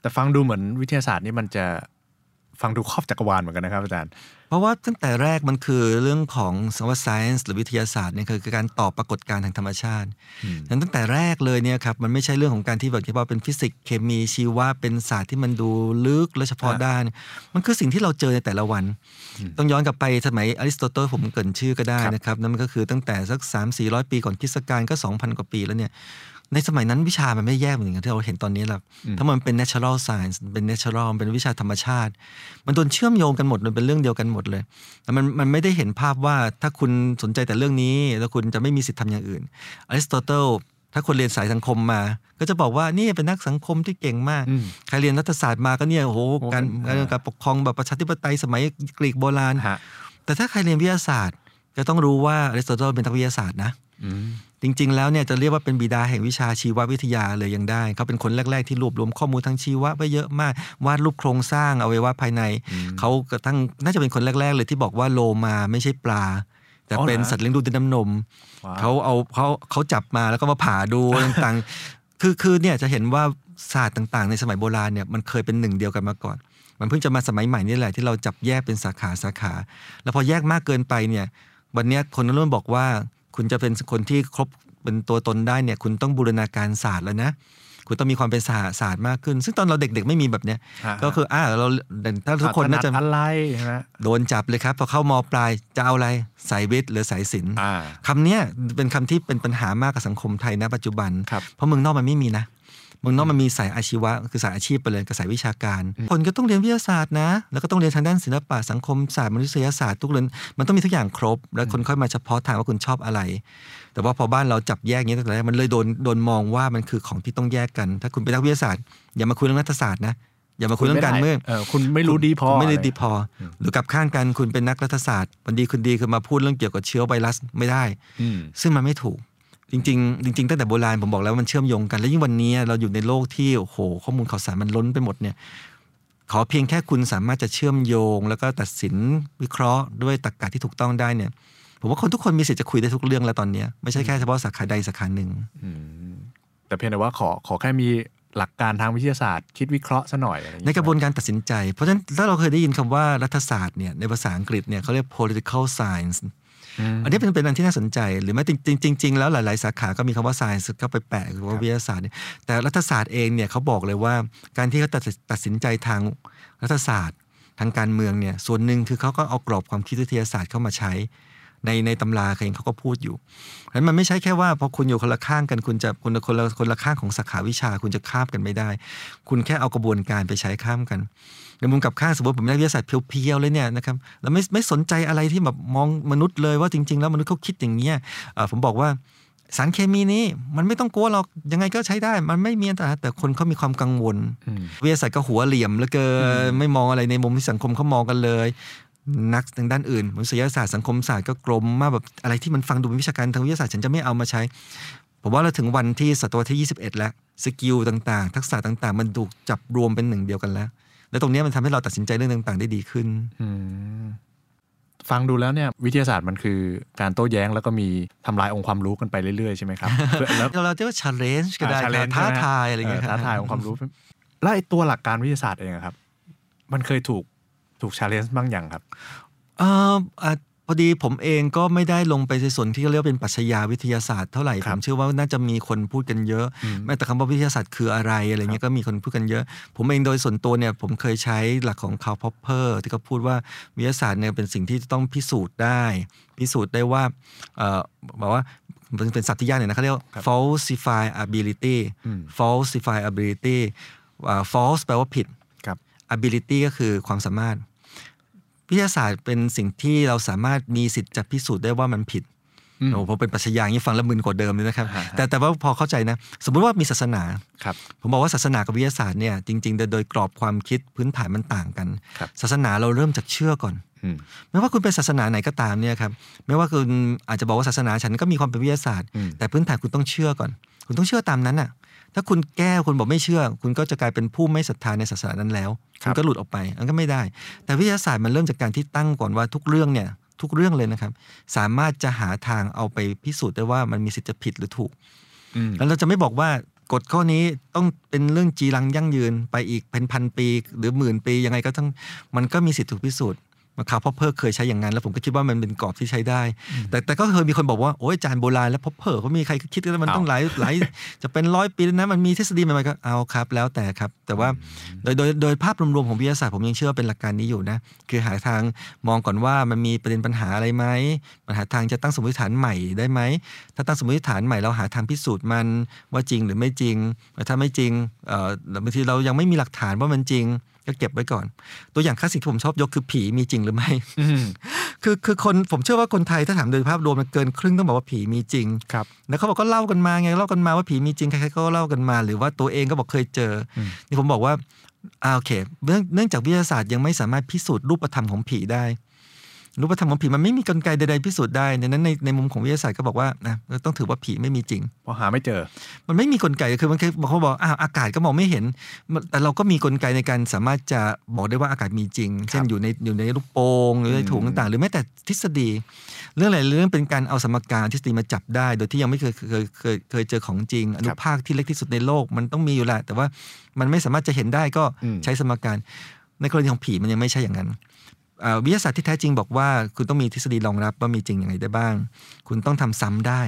แต่ฟังดูเหมือนวิทยาศาสตร์นี่มันจะ ฟังดูครอบจักรวาลเหมือนกันนะครับอาจารย์ เพราะว่าตั้งแต่แรกมันคือเรื่องของสว่า science หรือวิทยาศาสตร์เนี่ยคือการตอบปรากฏการณ์ทางธรรมชาติอืมนั้นตั้งแต่แรกเลยเนี่ยครับมันไม่ใช่เรื่องของการที่แบบที่ว่าเป็นฟิสิกส์เคมีชีวะเป็นศาสตร์ที่มันดูลึกและเฉพาะอ่าด้าน มันคือสิ่งที่เราเจอในแต่ละวันอืมต้องย้อนกลับไปสมัยอริสโตเติลผมเกริ่นชื่อก็ได้ครับนะครับนั่นมันก็คือตั้งแต่สัก3 4 0 0 ปีก่อนคริสตกาลก็ 2,000 กว่าปีแล้วเนี่ย ในสมัยนั้นวิชามันไม่แยกเหมือนกันที่เราเห็นตอนนี้หรอกอืมถ้ามันเป็น natural science เป็น natural มันเป็นวิชาธรรมชาติ มันโดนเชื่อมโยงกันหมดมันเป็นเรื่องเดียวกันหมดเลยแต่มันมันไม่ได้เห็นภาพว่าถ้าคุณสนใจแต่เรื่องนี้ แล้วคุณจะไม่มีสิทธิ์ทำอย่างอื่นอริสโตเติลถ้าคนเรียนสายสังคมมา ก็จะบอกว่านี่เป็นนักสังคมที่เก่งมากอืมใครเรียนรัฐศาสตร์มาก็เนี่ยโอ้โหโอ้การเป็นการการปกครองแบบประชาธิปไตยสมัยกรีกโบราณฮะแต่ถ้าใครเรียนวิทยาศาสตร์ จะต้องรู้ว่าอริสโตเติลเป็นนักวิทยาศาสตร์นะอืม จริง ๆ แล้วเนี่ยจะเรียกว่าเป็นบิดาแห่งวิชาชีววิทยาเลยยังได้เขาเป็นคนแรก ๆ ที่รวบรวมข้อมูลทางชีวะไว้เยอะมาก วาดรูปโครงสร้างอวัยวะภายในอืมเขากระทั่งน่าจะเป็นคนแรก ๆ เลยที่บอกว่าโลมาไม่ใช่ปลา แต่อ๋อเหรอเป็นสัตว์เลี้ยงดูด้วยน้ำนมว้าวเขาเอาเขาเขาจับมาแล้วก็มาผ่าดูต่างๆ คือคือเนี่ยจะเห็นว่าศาสตร์ต่าง ๆ ในสมัยโบราณเนี่ยมันเคยเป็นหนึ่งเดียวกันมาก่อน มันเพิ่งจะมาสมัยใหม่นี่แหละที่เราจับแยกเป็นสาขาสาขา แล้วพอแยกมากเกินไปเนี่ยวันเนี้ยคนเริ่มบอกว่า คุณจะเป็นคนที่ครบเป็นตัวตนได้เนี่ยคุณต้องบูรณาการศาสตร์แล้วนะคุณต้องมีความเป็นสหศาสตร์มากขึ้น ซึ่งตอนเราเด็กๆ ไม่มีแบบเนี้ยฮะก็คืออ่าเราถ้าทุกคนน่าจะถดอะไรใช่ไหมโดนจับเลยครับ พอเข้ามปลายจะเอาอะไรสายวิทย์หรือสายศิลป์อ่าคำเนี้ยเป็นคำที่เป็นปัญหามากกับสังคมไทยณปัจจุบันครับเพราะเมืองนอกมันไม่มีนะ เมืองนอกมันมีสายอาชีวะ คือสายอาชีพไปเลยกับสายวิชาการ คนก็ต้องเรียนวิทยาศาสตร์นะ แล้วก็ต้องเรียนทางด้านศิลปะสังคมศาสตร์มนุษยศาสตร์ทุกเรื่องมันต้องมีทุกอย่างครบ แล้วคนค่อยมาเฉพาะทางว่าคุณชอบอะไร แต่ว่าพอบ้านเราจับแยกอย่างนี้ตั้งแต่แรกมันเลยโดนโดนมองว่ามันคือของที่ต้องแยกกัน ถ้าคุณเป็นนักวิทยาศาสตร์ อย่ามาคุยเรื่องรัฐศาสตร์นะอย่ามาคุยเรื่องการเมืองเออคุณไม่รู้ดีพอคุณไม่ได้อะรดีพอ หรือกลับข้างกันคุณเป็นนักรัฐศาสตร์วันดีคุณดีคือมาพูดเรื่องเกี่ยวกับเชื้อไวรัสไม่ได้อืมซึ่งมันไม่ถูก จริงๆจริงๆตั้งแต่โบราณผมบอกแล้วว่ามันเชื่อมโยงกัน แล้วยิ่งวันนี้เราอยู่ในโลกที่โอ้โหข้อมูลข่าวสารมันล้นไปหมดเนี่ยขอเพียงแค่คุณสามารถจะเชื่อมโยง แล้วก็ตัดสินวิเคราะห์ด้วยตรรกะที่ถูกต้องได้เนี่ย ผมว่าคนทุกคนมีสิทธิ์จะคุยได้ทุกเรื่องแล้วตอนเนี้ยไม่ใช่แค่เฉพาะสาขาใดสาขาหนึ่งอืมแต่เพียงแต่ว่าขอขอแค่มีหลักการทางวิทยาศาสตร์ คิดวิเคราะห์ซะหน่อยอะไรอย่างในเงี้ยกระบวนการตัดสินใจ เพราะฉะนั้นถ้าเราเคยได้ยินคำว่ารัฐศาสตร์เนี่ยในภาษาอังกฤษเนี่ยเขาเรียก political science อืมอันนี้เป็นเป็นอันที่น่าสนใจ หรือไม่จริงจริงจริงๆแล้วหลาย ๆ สาขาก็มีคำว่า science เข้าไปแปะหรือว่าวิทยาศาสตร์เนี่ยแต่รัฐศาสตร์เองเนี่ยเขาบอกเลยว่าการที่เขาตัดสินตัดสินใจทางรัฐศาสตร์ทางการเมืองเนี่ยส่วนหนึ่งคือเขาก็เอากรอบความคิดวิทยาศาสตร์เข้ามาใช้ ในในตำราเองเขาก็พูดอยู่เพราะฉะนั้นมันไม่ใช่แค่ว่าพอคุณอยู่คนละข้างกันคุณจะคนละคนละคนละข้างของสาขาวิชาคุณจะข้ามกันไม่ได้ คุณแค่เอากระบวนการไปใช้ข้ามกันในมุมกลับข้างสมมติผมเป็นนักวิทยาศาสตร์เพียวๆเลยเนี่ยนะครับแล้วไม่ไม่สนใจอะไรที่แบบมองมนุษย์เลยว่าจริง ๆ แล้วมนุษย์เขาคิดอย่างเงี้ยเอ่อผมบอกว่าสารเคมีนี้มันไม่ต้องกลัวหรอกยังไงก็ใช้ได้ มันไม่มีอันตรายแต่คนเขามีความกังวลอืมวิทยาศาสตร์ก็หัวเหลี่ยมแล้วเกินไม่มองอะไรในมุมที่สังคมเขามองกันเลย นักทางด้านอื่นมนุษยศาสตร์สังคมศาสตร์ก็กลมมากแบบอะไรที่มันฟังดูเป็นวิชาการทางวิทยาศาสตร์ฉันจะไม่เอามาใช้ ผมว่าเราถึงวันที่ศตวรรษที่ 21 แล้ว skill ต่างๆ ทักษะต่างๆ มันถูกจับรวมเป็นหนึ่งเดียวกันแล้ว แล้วตรงเนี้ยมันทำให้เราตัดสินใจเรื่องต่าง ๆ ได้ดีขึ้นอืมฟังดูแล้วเนี่ยวิทยาศาสตร์มันคือการโต้แย้งแล้วก็มีทำลายองค์ความรู้กันไปเรื่อยๆใช่ไหมครับเพื่อแล้วเราเรียกว่า challenge ก็ได้อ่า challenge ท้าทายใช่ไหมอะไรอย่างเงี้ยท้าทายองค์ความรู้แล้วไอ้ตัวหลักการวิทยาศาสตร์เองอะครับ มันเคยถูก ถูก challenge บ้างอย่างครับเอ่ออะพอดีผมเองก็ไม่ได้ลงไปในส่วนที่เขาเรียกว่าเป็นปรัชญาวิทยาศาสตร์เท่าไหร่ครับผมเชื่อว่าน่าจะมีคนพูดกันเยอะอืมแม้แต่คำว่าวิทยาศาสตร์คืออะไรอะไรเงี้ยก็มีคนพูดกันเยอะ ผมเองโดยส่วนตัวเนี่ยผมเคยใช้หลักของคาร์ล พอปเปอร์ที่เขาพูดว่าวิทยาศาสตร์เนี่ยเป็นสิ่งที่ต้องพิสูจน์ได้ พิสูจน์ได้ว่าเอ่อบอกว่าเป็นเป็นศัพท์ที่ยากหน่อยนะเขาเรียกว่าครับ falsify ability อืม falsify ability อ่า false แปลว่าผิดครับ ability ก็คือความสามารถ วิทยาศาสตร์เป็นสิ่งที่เราสามารถมีสิทธิ์จะพิสูจน์ได้ว่ามันผิดอืมโอ้พอเป็นปรัชญาอย่างนี้ฟังแล้วมึนกว่าเดิมเลยนะครับฮะฮะแต่แต่ว่าพอเข้าใจนะ สมมุติว่ามีศาสนาครับผมบอกว่าศาสนากับวิทยาศาสตร์เนี่ยจริงๆ โดยโดยกรอบความคิดพื้นฐานมันต่างกันครับศาสนาเราเริ่มจากเชื่อก่อนอืมไม่ว่าคุณเป็นศาสนาไหนก็ตามเนี่ยครับไม่ว่าคุณอาจจะบอกว่าศาสนาฉันก็มีความเป็นวิทยาศาสตร์อืมแต่พื้นฐานคุณต้องเชื่อก่อน คุณต้องเชื่อตามนั้นน่ะ ถ้าคุณแก้คุณบอกไม่เชื่อ คุณก็จะกลายเป็นผู้ไม่ศรัทธาในศาสนานั้นแล้วครัคุบณก็หลุดออกไปอันก็ไม่ได้ แต่วิทยาศาสตร์มันเริ่มจากการที่ตั้งก่อนว่าทุกเรื่องเนี่ยทุกเรื่องเลยนะครับ สามารถจะหาทางเอาไปพิสูจน์ได้ว่ามันมีสิทธิ์จะผิดหรือถูกอืมแล้วเราจะไม่บอกว่ากฎข้อนี้ต้องเป็นเรื่องจีรังยั่งยืนไปอีกเป็นพันปี หรือหมื่นปียังไงก็ต้องมันก็มีสิทธิ์ถูกพิสูจน์ มาข่าวพ่อเพิร์เคยใช้อย่างนั้น แล้วผมก็คิดว่ามันเป็นกรอบที่ใช้ได้ แต่แต่ก็เคยมีคนบอกว่าโอ้ยอาจารย์โบราณแล้วพ่อเพิร์เขามีใครคิดกันว่ามันต้องหลายหลายจะเป็นร้อยปีแล้วนะมันมีทฤษฎีใหม่ๆก็เอาครับ แล้วแต่ครับ แต่ว่าโดยโดยโดยภาพรวมๆของวิทยาศาสตร์ผมยังเชื่อว่าเป็นหลักการนี้อยู่นะคือหาทางมองก่อนว่ามันมีประเด็นปัญหาอะไรไหมปัญหาทางจะตั้งสมมติฐานใหม่ได้ไหมถ้าตั้งสมมติฐานใหม่เราหาทางพิสูจน์มันว่าจริงหรือไม่จริงแต่ถ้าไม่จริงเอ่อบางทีเรายังไม่มีหลักฐานว่ามันจริง ก็เก็บไว้ก่อน ตัวอย่างคลาสสิกที่ผมชอบยกคือผีมีจริงหรือไม่อืมคือคือคนผมเชื่อว่าคนไทยถ้าถามโดยภาพรวมมันเกินครึ่งต้องบอกว่าผีมีจริงครับแล้วเขาบอกก็เล่ากันมาไงเล่ากันมาว่าผีมีจริงใครๆก็เล่ากันมา หรือว่าตัวเองก็บอกเคยเจออมนี่ผมบอกว่าอ่าโอเคเนื่องเนื่องจากวิทยาศาสตร์ยังไม่สามารถพิสูจน์รูปธรรมของผีได้ รูปธรรมของผีมันไม่มีกลไกใดๆพิสูจน์ได้ดังนั้นในในมุมของวิทยาศาสตร์ก็บอกว่านะต้องถือว่าผีไม่มีจริงพอหาไม่เจอ มันไม่มีกลไกคือมันเคยเขาบอกอ้าวอากาศก็มองไม่เห็นมันแต่เราก็มีกลไกในการสามารถจะบอกได้ว่าอากาศมีจริง เช่นอยู่ในอยู่ในลูกโป่งหรือในถุงต่างๆหรือแม้แต่ทฤษฎี เรื่องอะไรเรื่องเป็นการเอาสมการทฤษฎีมาจับได้ โดยที่ยังไม่เคยเคยเคยเคยเจอของจริง อนุภาคที่เล็กที่สุดในโลกมันต้องมีอยู่แหละแต่ว่ามันไม่สามารถจะเห็นได้ก็อืมใช้สมการในกรณีของผีมันยังไม่ใช่อย่างนั้นอ่า วิทยาศาสตร์ที่แท้จริงบอกว่า คุณต้องมีทฤษฎีรองรับว่ามีจริงอย่างไรได้บ้าง คุณต้องทำซ้ำได้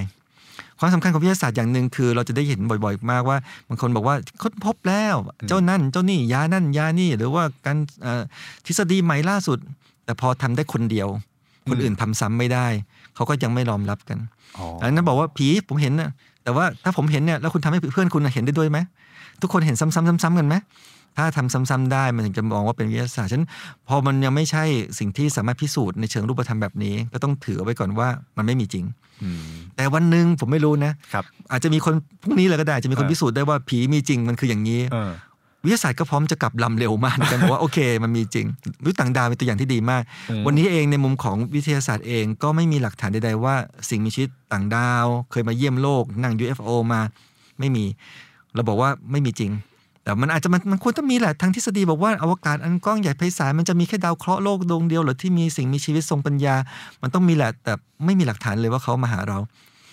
ความสำคัญของวิทยาศาสตร์อย่างหนึ่งคือ เราจะได้เห็นบ่อยๆ มากว่าบางคนบอกว่าค้นพบแล้ว เจ้านั่นเจ้านี่ยานั่นยานี่ หรือว่าการเอ่อทฤษฎีใหม่ล่าสุด แต่พอทำได้คนเดียว คนอื่นทำซ้ำไม่ได้ เขาก็ยังไม่ยอมรับกันอ๋ออันนั้นบอกว่าผีผมเห็นนะแต่ว่าถ้าผมเห็นเนี่ยแล้วคุณทำให้เพื่อนคุณน่ะเห็นได้ด้วยไหมทุกคนเห็นซ้ำๆซ้ำๆกันไหม ถ้าทำซ้ำๆได้มันถึงจะมองว่าเป็นวิทยาศาสตร์ฉะนั้นพอมันยังไม่ใช่สิ่งที่สามารถพิสูจน์ในเชิงรูปธรรมแบบนี้ ก็ต้องถือเอาไว้ก่อนว่ามันไม่มีจริงอืมแต่วันหนึ่งผมไม่รู้นะครับอาจจะมีคนพรุ่งนี้เลยก็ได้จะมีคนเออพิสูจน์ได้ว่าผีมีจริงมันคืออย่างนี้เออวิทยาศาสตร์ก็พร้อมจะกลับลำเร็วมากในการบอกว่าโอเค มันมีจริงมนุษย์ต่างดาวเป็นตัวอย่างที่ดีมากอืมวันนี้เองในมุมของวิทยาศาสตร์เองก็ไม่มีหลักฐานใดๆว่า สิ่งมีชีวิตต่างดาว เคยมาเยี่ยมโลก นั่ง UFO มาไม่มี เราบอกว่าไม่มีจริง แต่มันอาจจะมันมันควรต้องมีแหละทางทฤษฎีบอกว่าอวกาศอันกว้างใหญ่ไพศาลมันจะมีแค่ดาวเคราะห์โลกดวงเดียวเหรือที่มีสิ่งมีชีวิตทรงปัญญา มันต้องมีแหละแต่ไม่มีหลักฐานเลยว่าเขามาหาเรา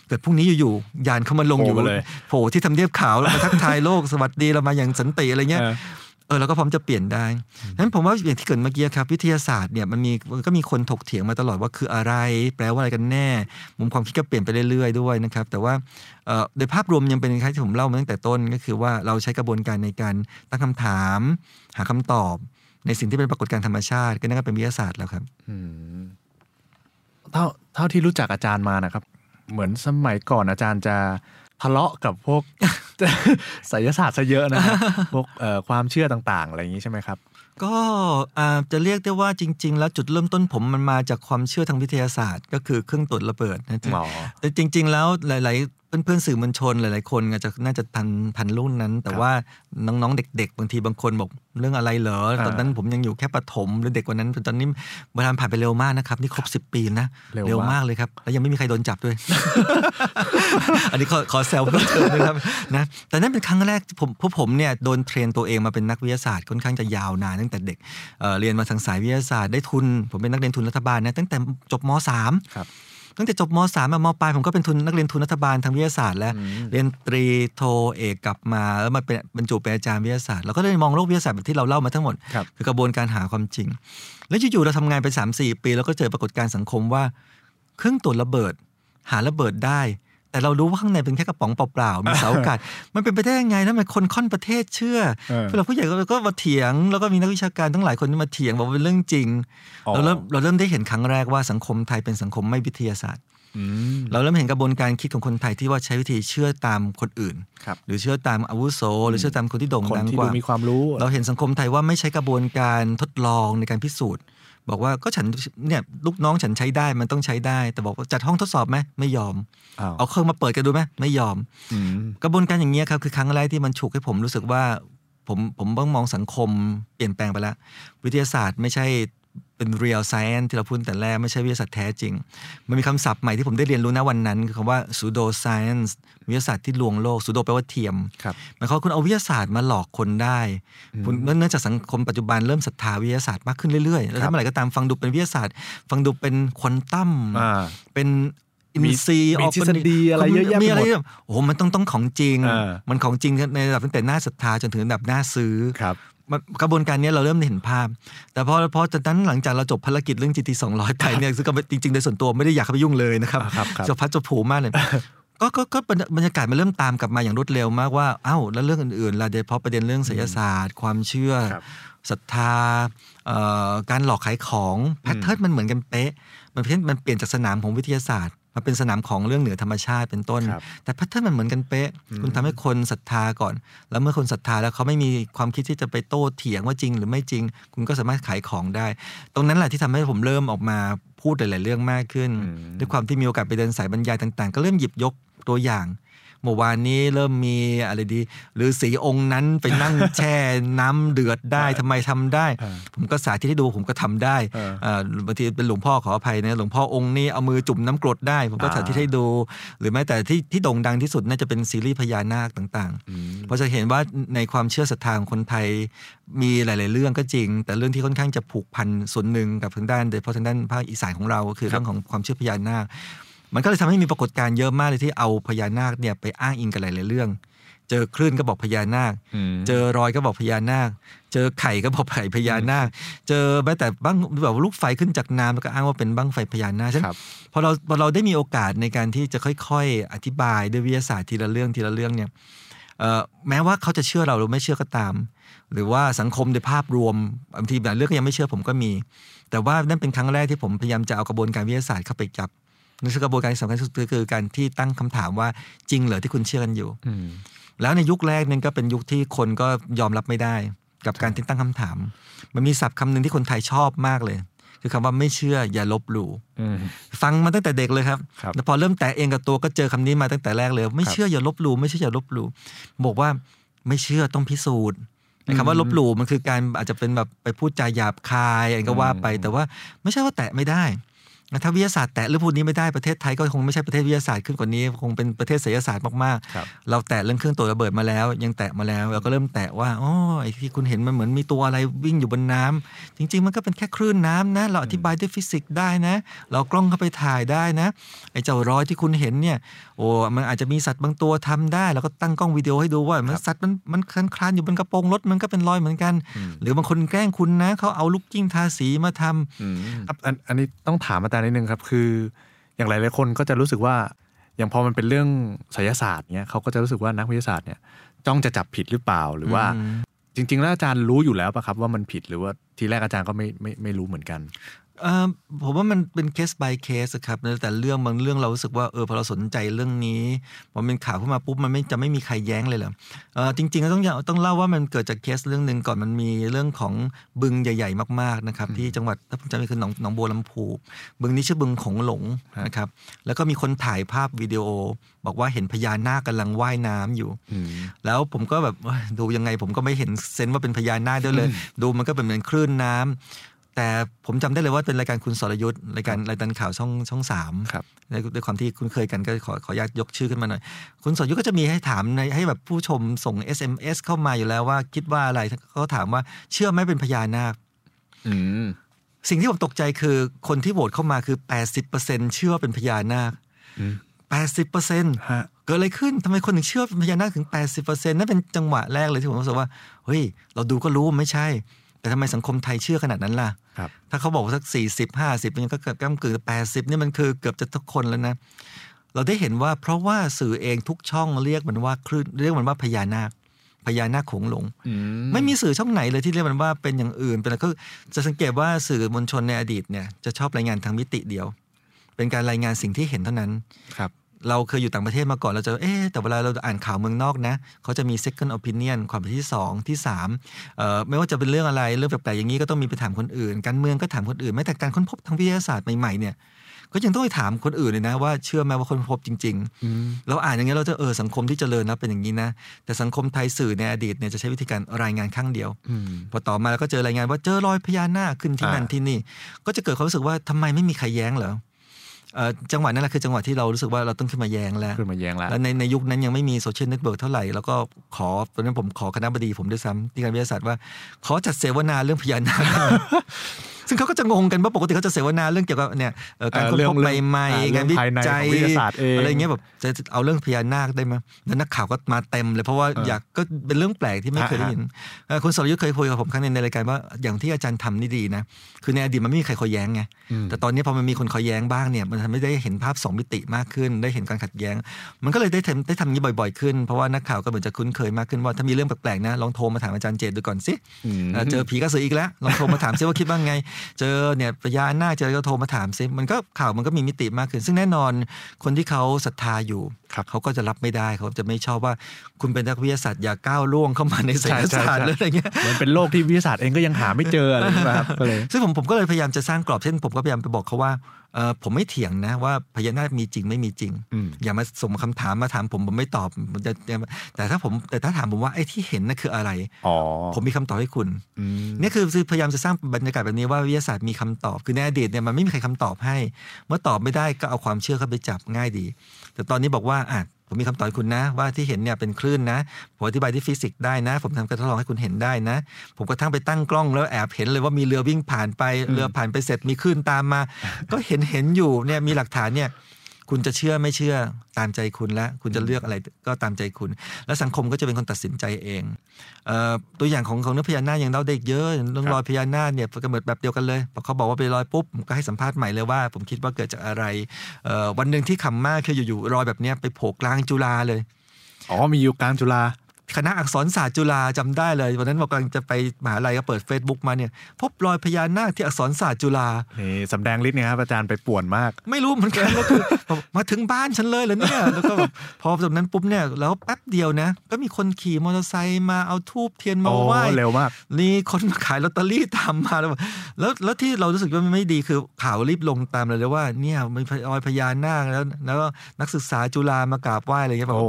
เกิดพรุ่งนี้อยู่ๆยานเขามาลงอยู่โผล่มาเลยโผล่ที่ทำเนียบขาวแล้วมาทักทายโลกสวัสดีเรามาอย่างสันติอะไรเงี้ย เออเออเราก็พร้อมจะเปลี่ยนได้นั้นผมว่าอย่างที่เกิดเมื่อกี้ครับ วิทยาศาสตร์เนี่ยมันมีมันก็มีคนถกเถียงมาตลอดว่าคืออะไร แปลว่าอะไรกันแน่ มุมความคิดก็เปลี่ยนไปเรื่อยๆด้วยนะครับ แต่ว่าเอ่อโดยภาพรวมยังเป็นคล้ายๆที่ผมเล่ามาตั้งแต่ต้นก็คือว่าเราใช้กระบวนการในการตั้งคำถาม หาคำตอบ ในสิ่งที่เป็นปรากฏการณ์ธรรมชาติ ก็นั่นก็เป็นวิทยาศาสตร์แล้วครับอืมเท่าเท่าที่รู้จักอาจารย์มานะครับ เหมือนสมัยก่อนอาจารย์จะ ทะเลาะกับพวกไสยศาสตร์ซะเยอะนะฮะพวกเอ่อความเชื่อต่างๆ อะไรอย่างนี้ใช่ไหมครับ ก็อาจจะเรียกได้ว่าจริง ๆ แล้วจุดเริ่มต้นผมมันมาจากความเชื่อทางวิทยาศาสตร์ ก็คือเครื่องตรวจระเบิดนะจ๊ะอ๋อแต่จริง ๆ แล้วหลายๆ เพื่อนๆสื่อมวลชนหลาย ๆ คนอาจจะน่าจะทันทันรุ่นนั้น แต่ครับว่าน้องๆ เด็ก ๆ บางทีบางคนบอกเรื่องอะไรเหรออ่าตอนนั้นผมยังอยู่แค่ประถมหรือเด็กกว่านั้นตอนนี้เวลาผ่านไปเร็วมากนะครับนี่ครบสิปีนะเร็วมากมากเลยครับ แล้วยังไม่มีใครโดนจับด้วย อันนี้ขอขอแซวเพิ่มเติมนะครับนะแต่นั่นเป็นครั้งแรกที่ผมพวกผมเนี่ยโดนเทรนตัวเองมาเป็นนักวิทยาศาสตร์ค่อนข้างจะยาวนานตั้งแต่เด็กเอ่อเรียนมาทางสายวิทยาศาสตร์ได้ทุน ผมเป็นนักเรียนทุนรัฐบาลนะตั้งแต่จบมสามครับ ตั้งแต่จบมสามมมปลายผมก็เป็นทุนนักเรียนทุนรัฐบาลทางวิทยาศาสตร์แล้วอืมเรียนตรีโทเอกกลับมาแล้วมาเป็นบรรจุเป็นอาจารย์วิทยาศาสตร์เราก็เลยมองโลกวิทยาศาสตร์แบบที่เราเล่ามาทั้งหมดครับคือกระบวนการหาความจริง แล้วอยู่ๆเราทำงานไป3าสี่ปี แล้วก็เจอปรากฏการณ์สังคมว่า เครื่องตรวจระเบิด หาระเบิดได้ แต่เรารู้ว่าข้างในเป็นแค่กระป๋องเปล่าๆมีเสาอากาศมันเป็นไปได้ยังไงแล้วมันคนค่อนประเทศเชื่อเออพวกเราผู้ใหญ่ก็ก็มาเถียง แล้วก็มีนักวิชาการทั้งหลายคนที่มาเถียงบอกว่าเป็นเรื่องจริงอ๋อเราเริ่มเราเริ่มได้เห็นครั้งแรกว่าสังคมไทยเป็นสังคมไม่วิทยาศาสตร์อืมเราเริ่มเห็นกระบวนการคิดของคนไทยที่ว่าใช้วิธีเชื่อตามคนอื่นครับหรือเชื่อตามอาวุโส หรือเชื่อตามคนที่โด่งคนดังที่กดูว่ามีความรู้เราเห็นสังคมไทยว่าไม่ใช้กระบวนการทดลองในการพิสูจน์ บอกว่าก็ฉันเนี่ยลูกน้องฉันใช้ได้มันต้องใช้ได้ แต่บอกว่าจัดห้องทดสอบไหมไม่ยอมอ้าวเอาเครื่องมาเปิดกันดูไหมไม่ยอมอืมกระบวนการอย่างนี้ยครับคือครั้งแรกที่มันฉุกให้ผมรู้สึกว่าผมผมต้องมองสังคมเปลี่ยนแปลงไปแล้ว วิทยาศาสตร์ไม่ใช่ เป็น real science ที่เราพูดแต่แรก ไม่ใช่วิทยาศาสตร์แท้จริง มันมีคำศัพท์ใหม่ที่ผมได้เรียนรู้นะวันนั้น คือคำว่า pseudo science วิทยาศาสตร์ที่ลวงโลก pseudo แปลว่าเทียมครับหมายความว่าคุณเอาวิทยาศาสตร์มาหลอกคนได้คุณเนื่องจากสังคมปัจจุบันเริ่มศรัทธาวิทยาศาสตร์มากขึ้นเรื่อยๆ แล้วถ้าเมื่อไหร่ก็ตามฟังดูเป็นวิทยาศาสตร์ ฟังดูเป็นควอนตัมอ่าเป็นอินซีย์มีออกทฤษฎีอะไรเยอะแยะไปหมดมีอะไรแบบโอ้โหมันต้องต้องของจริงเออมันของจริงในระดับตั้งแต่หน้าศรัทธาจนถึงระดับหน้าซื้อครับมัน กระบวนการเนี้ยเราเริ่มเห็นภาพ แต่พอพอจากนั้นหลังจากเราจบภารกิจเรื่อง GT 200ไปเนี่ยซึ่งก็จริงๆโดยส่วนตัวไม่ได้อยากเข้าไปยุ่งเลยนะครับอ่าครับครับจะพัดจะผูมากเลยก็ก็ก็บรรยากาศมันเริ่มตามกลับมาอย่างรวดเร็วมากว่าเอ้าแล้วเรื่องอื่นๆล่ะโดยเฉพาะประเด็นเรื่องไสยศาสตร์ ความเชื่อครับศรัทธาเอ่อการหลอกขายของ pattern มันเหมือนกันเป๊ะ มันเพี้ยนมันเปลี่ยนจากสนามของวิทยาศาสตร์มาเป็นสนามของเรื่องเหนือธรรมชาติเป็นต้นครับแต่ pattern มันเหมือนกันเป๊ะ คุณทำให้คนศรัทธาก่อน แล้วเมื่อคนศรัทธาแล้วเขาไม่มีความคิดที่จะไปโต้เถียงว่าจริง หรือไม่จริง คุณก็สามารถขายของได้ ตรงนั้นแหละที่ทำให้ผมเริ่มออกมาพูดหลาย ๆ เรื่องมากขึ้นอืมด้วยความที่มีโอกาสไปเดินสายบรรยายต่าง ๆ ก็เริ่มหยิบยกตัวอย่าง เมื่อวานนี้เริ่มมีอะไรดี หรือสีองค์นั้นไปนั่งแช่น้ำเดือดได้ทำไมทำได้เออผมก็สาธิตให้ดูผมก็ทำได้เออเอ่อบางทีเป็นหลวงพ่อขออภัยนะหลวงพ่อองค์นี้เอามือจุ่มน้ำกรดได้ ผมก็อ่าสาธิตให้ดู หรือแม้แต่ที่ที่โด่งดังที่สุดน่าจะเป็นซีรีส์พญานาคต่างอืมๆเพราะจะเห็นว่าในความเชื่อศรัทธาของคนไทยมีหลาย ๆ เรื่องก็จริง แต่เรื่องที่ค่อนข้างจะผูกพันส่วนหนึ่งกับทางด้านโดยเฉพาะทางด้านภาคอีสานของเราก็คือเรื่องของความเชื่อพญานาค มันก็เลยทำให้มีปรากฏการณ์เยอะมากเลยที่เอาพญานาคเนี่ยไปอ้างอิงกับหลายๆเรื่อง เจอคลื่นก็บอกพญานาคมเจอรอยก็บอกพญานาค เจอไข่ก็บอกไข่พญานาค เจอแม้แต่บ้างแบบลูกไฟขึ้นจากน้ำแล้วก็อ้างว่าเป็นบ้างไฟพญานาคฉะนันครับพอเราพอเราได้มีโอกาสในการที่จะค่อย ๆ อธิบายด้วยวิทยาศาสตร์ทีละเรื่องทีละเรื่องเนี่ยเอ่อแม้ว่าเขาจะเชื่อเราหรือไม่เชื่อก็ตาม หรือว่าสังคมในภาพรวมบางทีบางเรื่องก็ยังไม่เชื่อผมก็มี แต่ว่านั่นเป็นครั้งแรกที่ผมพยายามจะเอากระบวนการวิทยาศาสตร์เข้าไปจับ นั่นคือกระบวนการที่สำคัญที่สุดคือการที่ตั้งคำถามว่าจริงเหรอที่คุณเชื่อกันอยู่อืมแล้วในยุคแรกนั้นก็เป็นยุคที่คนก็ยอมรับไม่ได้ กับการที่ตั้งคำถาม มันมีศัพท์คำหนึ่งที่คนไทยชอบมากเลย คือคำว่าไม่เชื่ออย่าลบหลู่อืมฟังมาตั้งแต่เด็กเลยครับครับแล้วพอเริ่มแตะเองกับตัวก็เจอคำนี้มาตั้งแต่แรกเลย ไม่ครับเชื่ออย่าลบหลู่ไม่เชื่ออย่าลบหลู่บอกว่าไม่เชื่อต้องพิสูจน์ไอ้คำว่าอืมลบหลู่มันคือการอาจจะเป็นแบบไปพูดจาหยาบคายอะไรก็ว่าไปอืมแต่ว่าไม่ใช่ว่าแตะไม่ได้ ถ้าวิทยาศาสตร์แตะเรื่องพวกนี้ไม่ได้ประเทศไทยก็คงไม่ใช่ประเทศวิทยาศาสตร์ขึ้นกว่านี้ คงเป็นประเทศศิลศาสตร์มากๆครับเราแตะเรื่องเครื่องตรวจระเบิดมาแล้ว ยังแตะมาแล้วเราก็เริ่มแตะว่าอ๋อไอ้ที่คุณเห็นมันเหมือนมีตัวอะไรวิ่งอยู่บนน้ำจริง ๆ มันก็เป็นแค่คลื่นน้ำนะ เราอธิบายด้วยฟิสิกส์ได้นะ เรากล้องเข้าไปถ่ายได้นะไอ้เจ้ารอยที่คุณเห็นเนี่ยโอ้มันอาจจะมีสัตว์บางตัวทำได้เราก็ตั้งกล้องวิดีโอให้ดูว่ามันสัตว์มันมันคลานคลานอยู่บนกระโปรงรถมันก็เป็นรอยเหมือนกันอืมหรือบางคนแกล้งคุณนะเขาเอาลูกกิ้งทาสีมาทำอืมครับอันอันนี้ต้องถามอาจารย์นิดนึงครับ คืออย่างหลายๆคนก็จะรู้สึกว่า อย่างพอมันเป็นเรื่องไสยศาสตร์เนี้ยเขาก็จะรู้สึกว่านักวิทยาศาสตร์เนี่ยจ้องจะจับผิดหรือเปล่าหรือว่าอืมจริง ๆ แล้วอาจารย์รู้อยู่แล้วปะครับว่ามันผิดหรือว่าทีแรกอาจารย์ก็ไม่ไม่ไม่รู้เหมือนกันเอ่อ ผมว่ามันเป็นเคส by เคสครับแต่เรื่องบางเรื่องเรารู้สึกว่าเออพอเราสนใจเรื่องนี้พอเป็นข่าวขึ้นมาปุ๊บมันไม่จะไม่มีใครแย้งเลยเหรอเออจริงๆก็ต้องอย่างต้องเล่าว่ามันเกิดจากเคสเรื่องหนึ่งก่อนมันมีเรื่องของบึงใหญ่ ๆ มากๆนะครับที่จังหวัดถ้าผมจำไม่ผิดคือหนองหนองบัวลำพูบึงนี้ชื่อบึงของหลงนะครับแล้วก็มีคนถ่ายภาพวิดีโอ บอกว่าเห็นพญานาคกำลังว่ายน้ำอยู่อืมแล้วผมก็แบบเอ้ยดูยังไงผมก็ไม่เห็นเซนส์ว่าเป็นพญานาคด้วยเลย ดูมันก็เป็นเหมือนคลื่นน้ำ แต่ผมจำได้เลยว่าเป็นรายการคุณสรยุทธ์รายการรายการข่าวช่องช่องสามครับด้วยด้วยความที่คุ้นเคยกันก็ขอขออนุญาตยกชื่อขึ้นมาหน่อย คุณสรยุทธ์ก็จะมีให้ถามในให้แบบผู้ชมส่ง SMS เข้ามาอยู่แล้วว่าคิดว่าอะไรเขาถามว่าเชื่อไหมเป็นพญานาคอืมสิ่งที่ผมตกใจคือคนที่โหวตเข้ามาคือ 80%เชื่อเป็นพญานาคอืม80%ฮะเกิดอะไรขึ้นทำไมคนถึงเชื่อเป็นพญานาคถึง 80%นั่นเป็นจังหวะแรกเลยที่ผมรู้สึกว่าเฮ้ยเราดูก็รู้ว่าไม่ใช่ แต่ทำไมสังคมไทยเชื่อขนาดนั้นล่ะครับถ้าเขาบอกว่าสัก 40 50มันก็เกือบก้ากึ่ง80 นี่มันคือเกือบจะทุกคนแล้วนะ เราได้เห็นว่าเพราะว่าสื่อเองทุกช่องเรียกมันว่าคลื่นเรียกมันว่าพญานาคพญานาคโขงหลงอืไม่มีสื่อช่องไหนเลยที่เรียกมันว่าเป็นอย่างอื่นเป็นอะไรก็จะสังเกตว่าสื่อมวลชนในอดีตเนี่ยจะชอบรายงานทางมิติเดียว เป็นการรายงานสิ่งที่เห็นเท่านั้นครับ เราเคยอยู่ต่างประเทศมาก่อนเราจะเอ๊ะแต่เวลาเราอ่านข่าวเมืองนอกนะเขาจะมี second opinion ความเห็นที่ 2 ที่3เอ่อไม่ว่าจะเป็นเรื่องอะไรเรื่องแปลกๆอย่างนี้ก็ต้องมีไปถามคนอื่น การเมืองก็ถามคนอื่นแม้แต่การค้นพบทางวิทยาศาสตร์ใหม่ๆเนี่ยก็ยังต้องไปถามคนอื่นเลยนะว่าเชื่อไหมว่าคนพบจริงอืมๆเราอ่านอย่างเงี้ยเราจะเออสังคมที่เจริญนะเป็นอย่างนี้นะ แต่สังคมไทยสื่อในอดีตเนี่ยจะใช้วิธีการรายงานข้างเดียวอืมพอต่อมาแล้วก็เจอรายงานว่าเจอรอยพญานาคขึ้นที่นั่นอ่าที่นี่ ก็จะเกิดความรู้สึกว่าทำไมไม่มีใครแย้งเหรอเอ่อ จังหวะนั้นแหละคือจังหวะที่เรารู้สึกว่าเราต้องขึ้นมาแย้งแล้วขึ้นมาแย้งแล้วแล้วในในยุคนั้นยังไม่มี social network เท่าไหร่ แล้วก็ขอตอนนั้นผมขอคณบดีผมด้วยซ้ำที่คณะวิทยาศาสตร์ว่า ขอจัดเสวนาเรื่องพญานาค ซึ่งเขาก็จะงงกันว่าปกติเขาจะเสวนาเรื่องเกี่ยวกับเนี่ยเอ่อการเอ่อค้นพบเรื่องใบไม้อ่าเรื่องงานวิจัยภายในของวิทยาศาสตร์เองอะไรเงี้ยแบบจะเอาเรื่องพญานาคได้ไหมแล้วนักข่าวก็มาเต็มเลยเพราะว่าเออออยากก็เป็นเรื่องแปลกที่ไม่เคยได้ยินอ่าเอ่อคุณสรยุทธ์เคยคุยกับผมครั้งหนึงในรายการว่าอย่างที่อาจารย์ทำนี่ดีนะคือในอดีตมันไม่มีใครคอยแย้งไงอืมแต่ตอนนี้พอมันมีคนคอยแย้งบ้างเนี่ยมันทำให้ได้เห็นภาพสองมิติมากขึ้น ได้เห็นการขัดแย้ง มันก็เลยได้ทำได้ทำอย่างนี้บ่อยๆขึ้นเพราะว่านักข่าวก็เหมือนจะคุ้นเคยมากขึ้นว่าถ้ามีเรื่องแปลกๆนะลองโทรมาถามอาจารย์เจตดูก่อนสิอืมเอ่อเจอผีกระสืออีกแล้วลองโทรมาถามซิว่าคิดว่าไงเจอเนี่ยพญานาคเจอก็โทรมาถามซิมันก็ข่าวมันก็มีมิติมากขึ้น ซึ่งแน่นอนคนที่เขาศรัทธาอยู่ครับเขาก็จะรับไม่ได้เขาจะไม่ชอบว่าคุณเป็นนักวิทยาศาสตร์อย่าก้าวล่วงเข้ามาในไสยศาสตร์หรืออะไรเงี้ยมันเป็นโลกที่วิทยาศาสตร์เองก็ยังหาไม่เจออะไรใช่ไหมครับก็เลยซึ่งผมผมก็เลยพยายามจะสร้างกรอบเช่นผมก็พยายามไปบอกเขาว่าเออผมไม่เถียงนะว่าพญานาคมีจริงไม่มีจริงอืมอย่ามาส่งคำถามมาถามผมผมไม่ตอบผมจะแต่ถ้าผมแต่ถ้าถามผมว่าไอ้ที่เห็นนั่นคืออะไรอ๋อผมมีคำตอบให้คุณอืมนี่คือพยายามจะสร้างบรรยากาศแบบนี้ว่าวิทยาศาสตร์มีคำตอบ คือในอดีตเนี่ยมันไม่มีใครคำตอบให้ เมื่อตอบไม่ได้ก็เอาความเชื่อเข้าไปจับง่ายดี แต่ตอนนี้บอกว่าอะ ผมมีคำตอบคุณนะ ว่าที่เห็นเนี่ยเป็นคลื่นนะผมอธิบายที่ฟิสิกส์ได้นะ ผมทำการทดลองให้คุณเห็นได้นะ ผมก็ทั้งไปตั้งกล้องแล้วแอบเห็นเลยว่ามีเรือวิ่งผ่านไปเรือผ่านไปเสร็จมีคลื่นตามมา ก็เห็นเห็นอยู่เนี่ยมีหลักฐานเนี่ย คุณจะเชื่อไม่เชื่อตามใจคุณและคุณจะเลือกอะไรก็ตามใจคุณ แล้วสังคมก็จะเป็นคนตัดสินใจเองเออตัวอย่างของของเนื้อพญานาคยังเล่าได้อีกเยอะเรื่องรอยพญานาคเนี่ยก็เกิดแบบเดียวกันเลยพอเขาบอกว่าไปรอยปุ๊บผมก็ให้สัมภาษณ์ใหม่เลยว่า ผมคิดว่าเกิดจากอะไรวันหนึ่งที่ขำมากคืออยู่ๆรอยแบบนี้ไปโผล่กลางจุฬาเลยอ๋อมีอยู่กลางจุฬา คณะอักษรศาสตร์จุฬาจำได้เลยวันนั้นบอกกำลังจะไปมหาลัยก็เปิด Facebook มาเนี่ยพบรอยพญานาคที่อักษรศาสตร์จุฬานี่สำแดงฤทธิ์ไงครับอาจารย์ไปป่วนมาก ไม่รู้เหมือนกันก็คือบอกมาถึงบ้านฉันเลยเหรอเนี่ยแล้วก็แบบพอจากนั้นปุ๊บเนี่ยแล้วแป๊บเดียวนะ ก็มีคนขี่มอเตอร์ไซค์มาเอาทูบเทียนมาโอ้ไหว้เร็วมากนี่คนขายลอตเตอรี่ตามมาแล้วแบบแล้วแล้วที่เรารู้สึกว่ามันไม่ดีคือข่าวรีบลงตามเลยเลยว่าเนี่ยมีรอยพญานาคแล้ว แล้วก็นักศึกษาจุฬามากราบไหว้อะไรเงี้ยแบบโอ้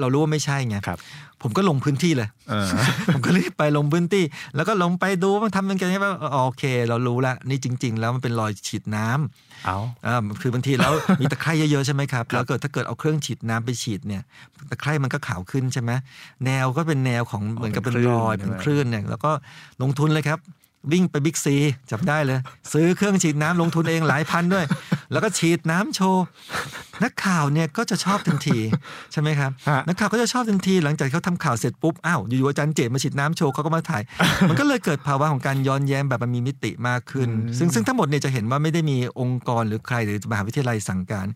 เรารู้ว่าไม่ใช่ไงครับ ผมก็ลงพื้นที่เลยเออผมก็รีบไปลงพื้นที่ แล้วก็ลงไปดูว่ามันทำยังไงว่าอ๋อโอเค เรารู้ละนี่จริง ๆ แล้วมันเป็นรอยฉีดน้ำเอาอ่าคือบางทีแล้วมีตะไคร่เยอะๆใช่ไหมครับแล้วเกิดถ้าเกิดเอาเครื่องฉีดน้ำไปฉีดเนี่ยตะไคร่มันก็ขาวขึ้นใช่ไหมแนวก็เป็นแนวของเหมือนกับเป็นรอยเป็นคลื่นเนี่ยแล้วก็ลงทุนเลยครับวิ่งไปบิ๊กซีจับได้เลย ซื้อเครื่องฉีดน้ำลงทุนเองหลายพันด้วย แล้วก็ฉีดน้ำโชว์นักข่าวเนี่ยก็จะชอบทันทีใช่ไหมครับฮะนักข่าวก็จะชอบทันที หลังจากเขาทำข่าวเสร็จปุ๊บอ้าวอยู่ๆอาจารย์เจตมาฉีดน้ำโชว์เขาก็มาถ่าย มันก็เลยเกิดภาวะของการย้อนแย้งแบบมันมีมิติมากขึ้น ซึ่งซึ่งทั้งหมดเนี่ยจะเห็นว่าไม่ได้มีองค์กรหรือใครหรือมหาวิทยาลัยสั่งการ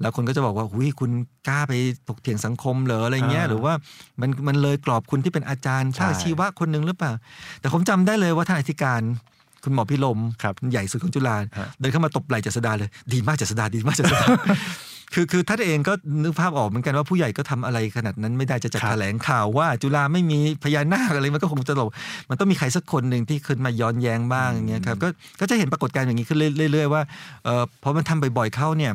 แล้วคนก็จะบอกว่าหุยคุณกล้าไปถกเถียงสังคมเหรออะไรเงี้ยอ่าหรือว่ามันมันเลยกรอบคุณที่เป็นอาจารย์ใช่ภาคชีวะคนหนึ่งหรือเปล่า แต่ผมจำได้เลยว่าท่านอธิการ คุณหมอพิลมครับใหญ่สุดของจุฬาฮะเดินเข้ามาตบไหล่เจษดาเลย ดีมากเจษดาดีมากเจษดาคือคือท่านเองก็นึกภาพออกเหมือนกันว่าผู้ใหญ่ก็ทำอะไรขนาดนั้นไม่ได้จะจัดครับแถลงข่าวว่า จุฬาไม่มีพญานาคอะไรมันก็คงจะหลบมันต้องมีใครสักคนหนึ่งที่ขึ้นมาย้อนแย้งบ้างอย่างเงี้ยครับก็ก็จะเห็นปรากฏการณ์อย่างนี้ขึ้นเรื่อย ๆ ว่าเอ่อพอมันทำบ่อยๆเข้าเนี่ย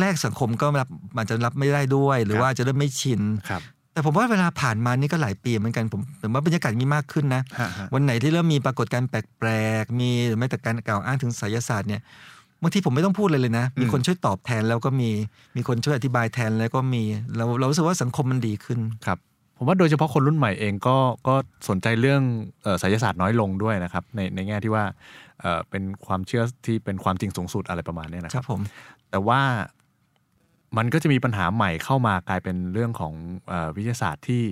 แรกๆสังคมก็รับมันจะรับไม่ได้ด้วย หรือว่าจะเริ่มไม่ชินครับ แต่ผมว่าเวลาผ่านมานี่ก็หลายปีเหมือนกันผมผมว่าบรรยากาศมีมากขึ้นนะฮะฮะวันไหนที่เริ่มมีปรากฏการณ์แปลกๆมีหรือแม้แต่การกล่าวอ้างถึงไสยศาสตร์เนี่ยบางทีผมไม่ต้องพูดเลยเลยนะ มีคนช่วยตอบแทนแล้วก็มีมีคนช่วยอธิบายแทนแล้วก็มีเราเรารู้สึกว่าสังคมมันดีขึ้นครับผมว่าโดยเฉพาะคนรุ่นใหม่เองก็ก็สนใจเรื่องเอ่อไสยศาสตร์น้อยลงด้วยนะครับในในแง่ที่ว่าเอ่อเป็นความเชื่อที่เป็นความจริงสูงสุดอะไรประมาณเนี้ยนะคครัรับบผมแต่ว่า มันก็จะมีปัญหาใหม่เข้ามากลายเป็นเรื่องของอวิทยาศาสตร์ที่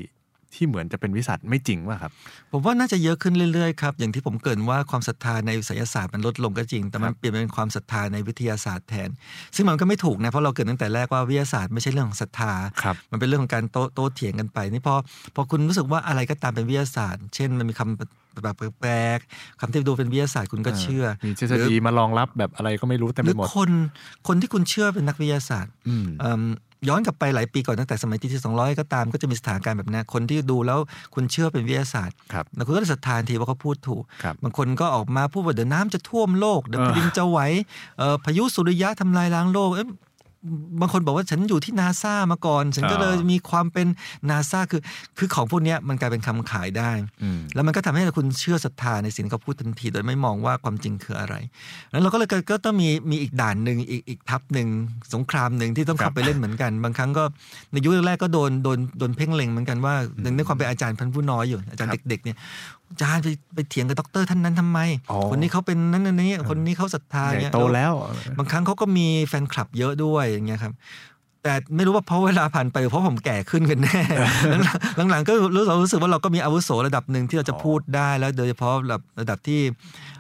ที่เหมือนจะเป็นวิทยาศาสตร์ไม่จริงว่ะครับ ผมว่าน่าจะเยอะขึ้นเรื่อยๆครับ อย่างที่ผมเกรินว่าความศรัทธาในไสยศาสตร์มันลดลงก็จริง แต่มันเปลี่ยนเป็นความศรัทธาในวิทยาศาสตร์แทน ซึ่งมันก็ไม่ถูกนะเพราะเราเกริดตั้งแต่แรกว่าวิทยาศาสตร์ไม่ใช่เรื่องของศรัทธาครับมันเป็นเรื่องของการโต้โต้เถียงกันไปนี่พอพอคุณรู้สึกว่าอะไรก็ตามเป็นวิทยาศาสตร์ เช่นมันมีคำแบบแปลกๆคำที่ดูเป็นวิทยาศาสตร์คุณก็เชื่อ มีทฤษฎีมารองรับแบบอะไรก็ไม่รู้เต็มหไปรือหมดคนคนที่คุณเชื่อเป็นนักวิทยาศาสตร์อืมเอิ่ม ย้อนกลับไปหลายปีก่อนตั้งแต่สมัยทีที่สองร้อยก็ตามก็จะมีสถานการณ์แบบนี้คนที่ดูแล้วคุณเชื่อเป็นวิทยาศาสตร์ครับแล้วคุณก็ศรัทธาทันทีว่าเขาพูดถูกครับบางคนก็ออกมาพูดว่าเดี๋ยวน้ำจะท่วมโลกเดี๋ยวแผ่นดินจะไหวเอ่อพายุสุริยะทำลายล้างโลกเอ๊ะ บางคนบอกว่าฉันอยู่ที่นาซามาก่อน ฉันก็เลยมีความเป็นนาซาคือคือของพวกเนี้ยมันกลายเป็นคำขายได้อืมแล้วมันก็ทำให้คุณเชื่อศรัทธาในสิ่งที่เขาพูดทันที โดยไม่มองว่าความจริงคืออะไร แล้วเราก็เลยก็ก็ต้องมีมีอีกด่านหนึ่งอีกอีกทัพหนึ่งสงครามหนึ่งที่ต้องครัเข้าบไปเล่นเหมือนกัน บางครั้งก็ในยุคแรกๆก็โดนโดนโดนเพ่งเล็งเหมือนกันว่าหนึ่งในความเป็นอาจารย์พันผู้น้อยอยู่อาจารย์เด็กๆเนี่ยอา จารย์ไปไปเถียงกับด็อกเตอร์ท่านนั้นทำไมอ๋อคนนี้เขาเป็นนั้นอันนี้คนนี้เขาศรัทธาใหญ่เงี้ยโตแล้ว บางครั้งเขาก็มีแฟนคลับเยอะด้วยอย่างเงี้ยครับ แต่ไม่รู้ว่าเพราะเวลาผ่านไปหรือเพราะผมแก่ขึ้นกันแน่หลังๆก็รู้เรารู้สึกว่าเราก็มีอาวุโสระดับหนึ่งที่เราจะอ๋อพูดได้แล้วโดยเฉพาะระดับระดับที่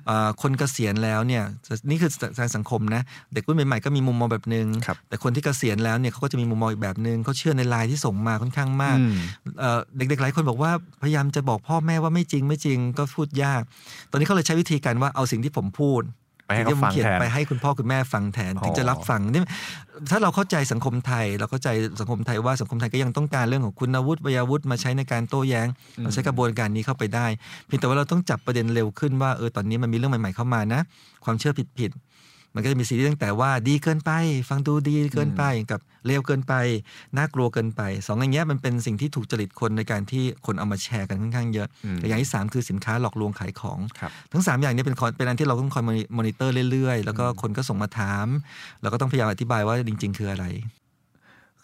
เอ่อคนเกษียณแล้วเนี่ยนี่คือทางสังคมนะเด็กรุ่นใหม่ๆก็มีมุมมองแบบหนึ่งครับแต่คนที่เกษียณแล้วเนี่ยเขาก็จะมีมุมมองอีกแบบหนึ่งเขาเชื่อในไลน์ที่ส่งมาค่อนข้างมากอืมเอ่อเด็กๆหลายคนบอกว่าพยายามจะบอกพ่อแม่ว่าไม่จริงไม่จริงก็พูดยาก ตอนนี้เขาเลยใช้วิธีการว่าเอาสิ่งที่ผมพูด ไปให้เขาฟังเขียนแทนไปให้คุณพ่อคุณแม่ฟังแทนอ๋อถึงจะรับฟังนี่ถ้าเราเข้าใจสังคมไทย เราเข้าใจสังคมไทยว่าสังคมไทยก็ยังต้องการเรื่องของคุณวุฒิวัยวุฒิมาใช้ในการโต้แย้งเราใช้กระบวนการนี้เข้าไปได้เพียงแต่ว่าเราต้องจับประเด็นเร็วขึ้นว่าเออตอนนี้มันมีเรื่องใหม่ ๆเข้ามานะ ความเชื่อผิดๆ มันก็จะมีซีรีส์ตั้งแต่ว่าดีเกินไป ฟังดูดีเกินไปกับเลวเกินไป น่ากลัวเกินไปสองอย่างเงี้ยมันเป็นสิ่งที่ถูกจริตคนในการที่คนเอามาแชร์กันค่อนข้างเยอะอืมแต่อย่างที่สามคือสินค้าหลอกลวงขายของครับทั้ง 3 อย่างนี้เป็นคอนเป็นอันที่เราต้องคอยมอนิเตอร์เรื่อยๆ แล้วก็คนก็ส่งมาถามเราก็ต้องพยายามอธิบายว่าจริง ๆ คืออะไร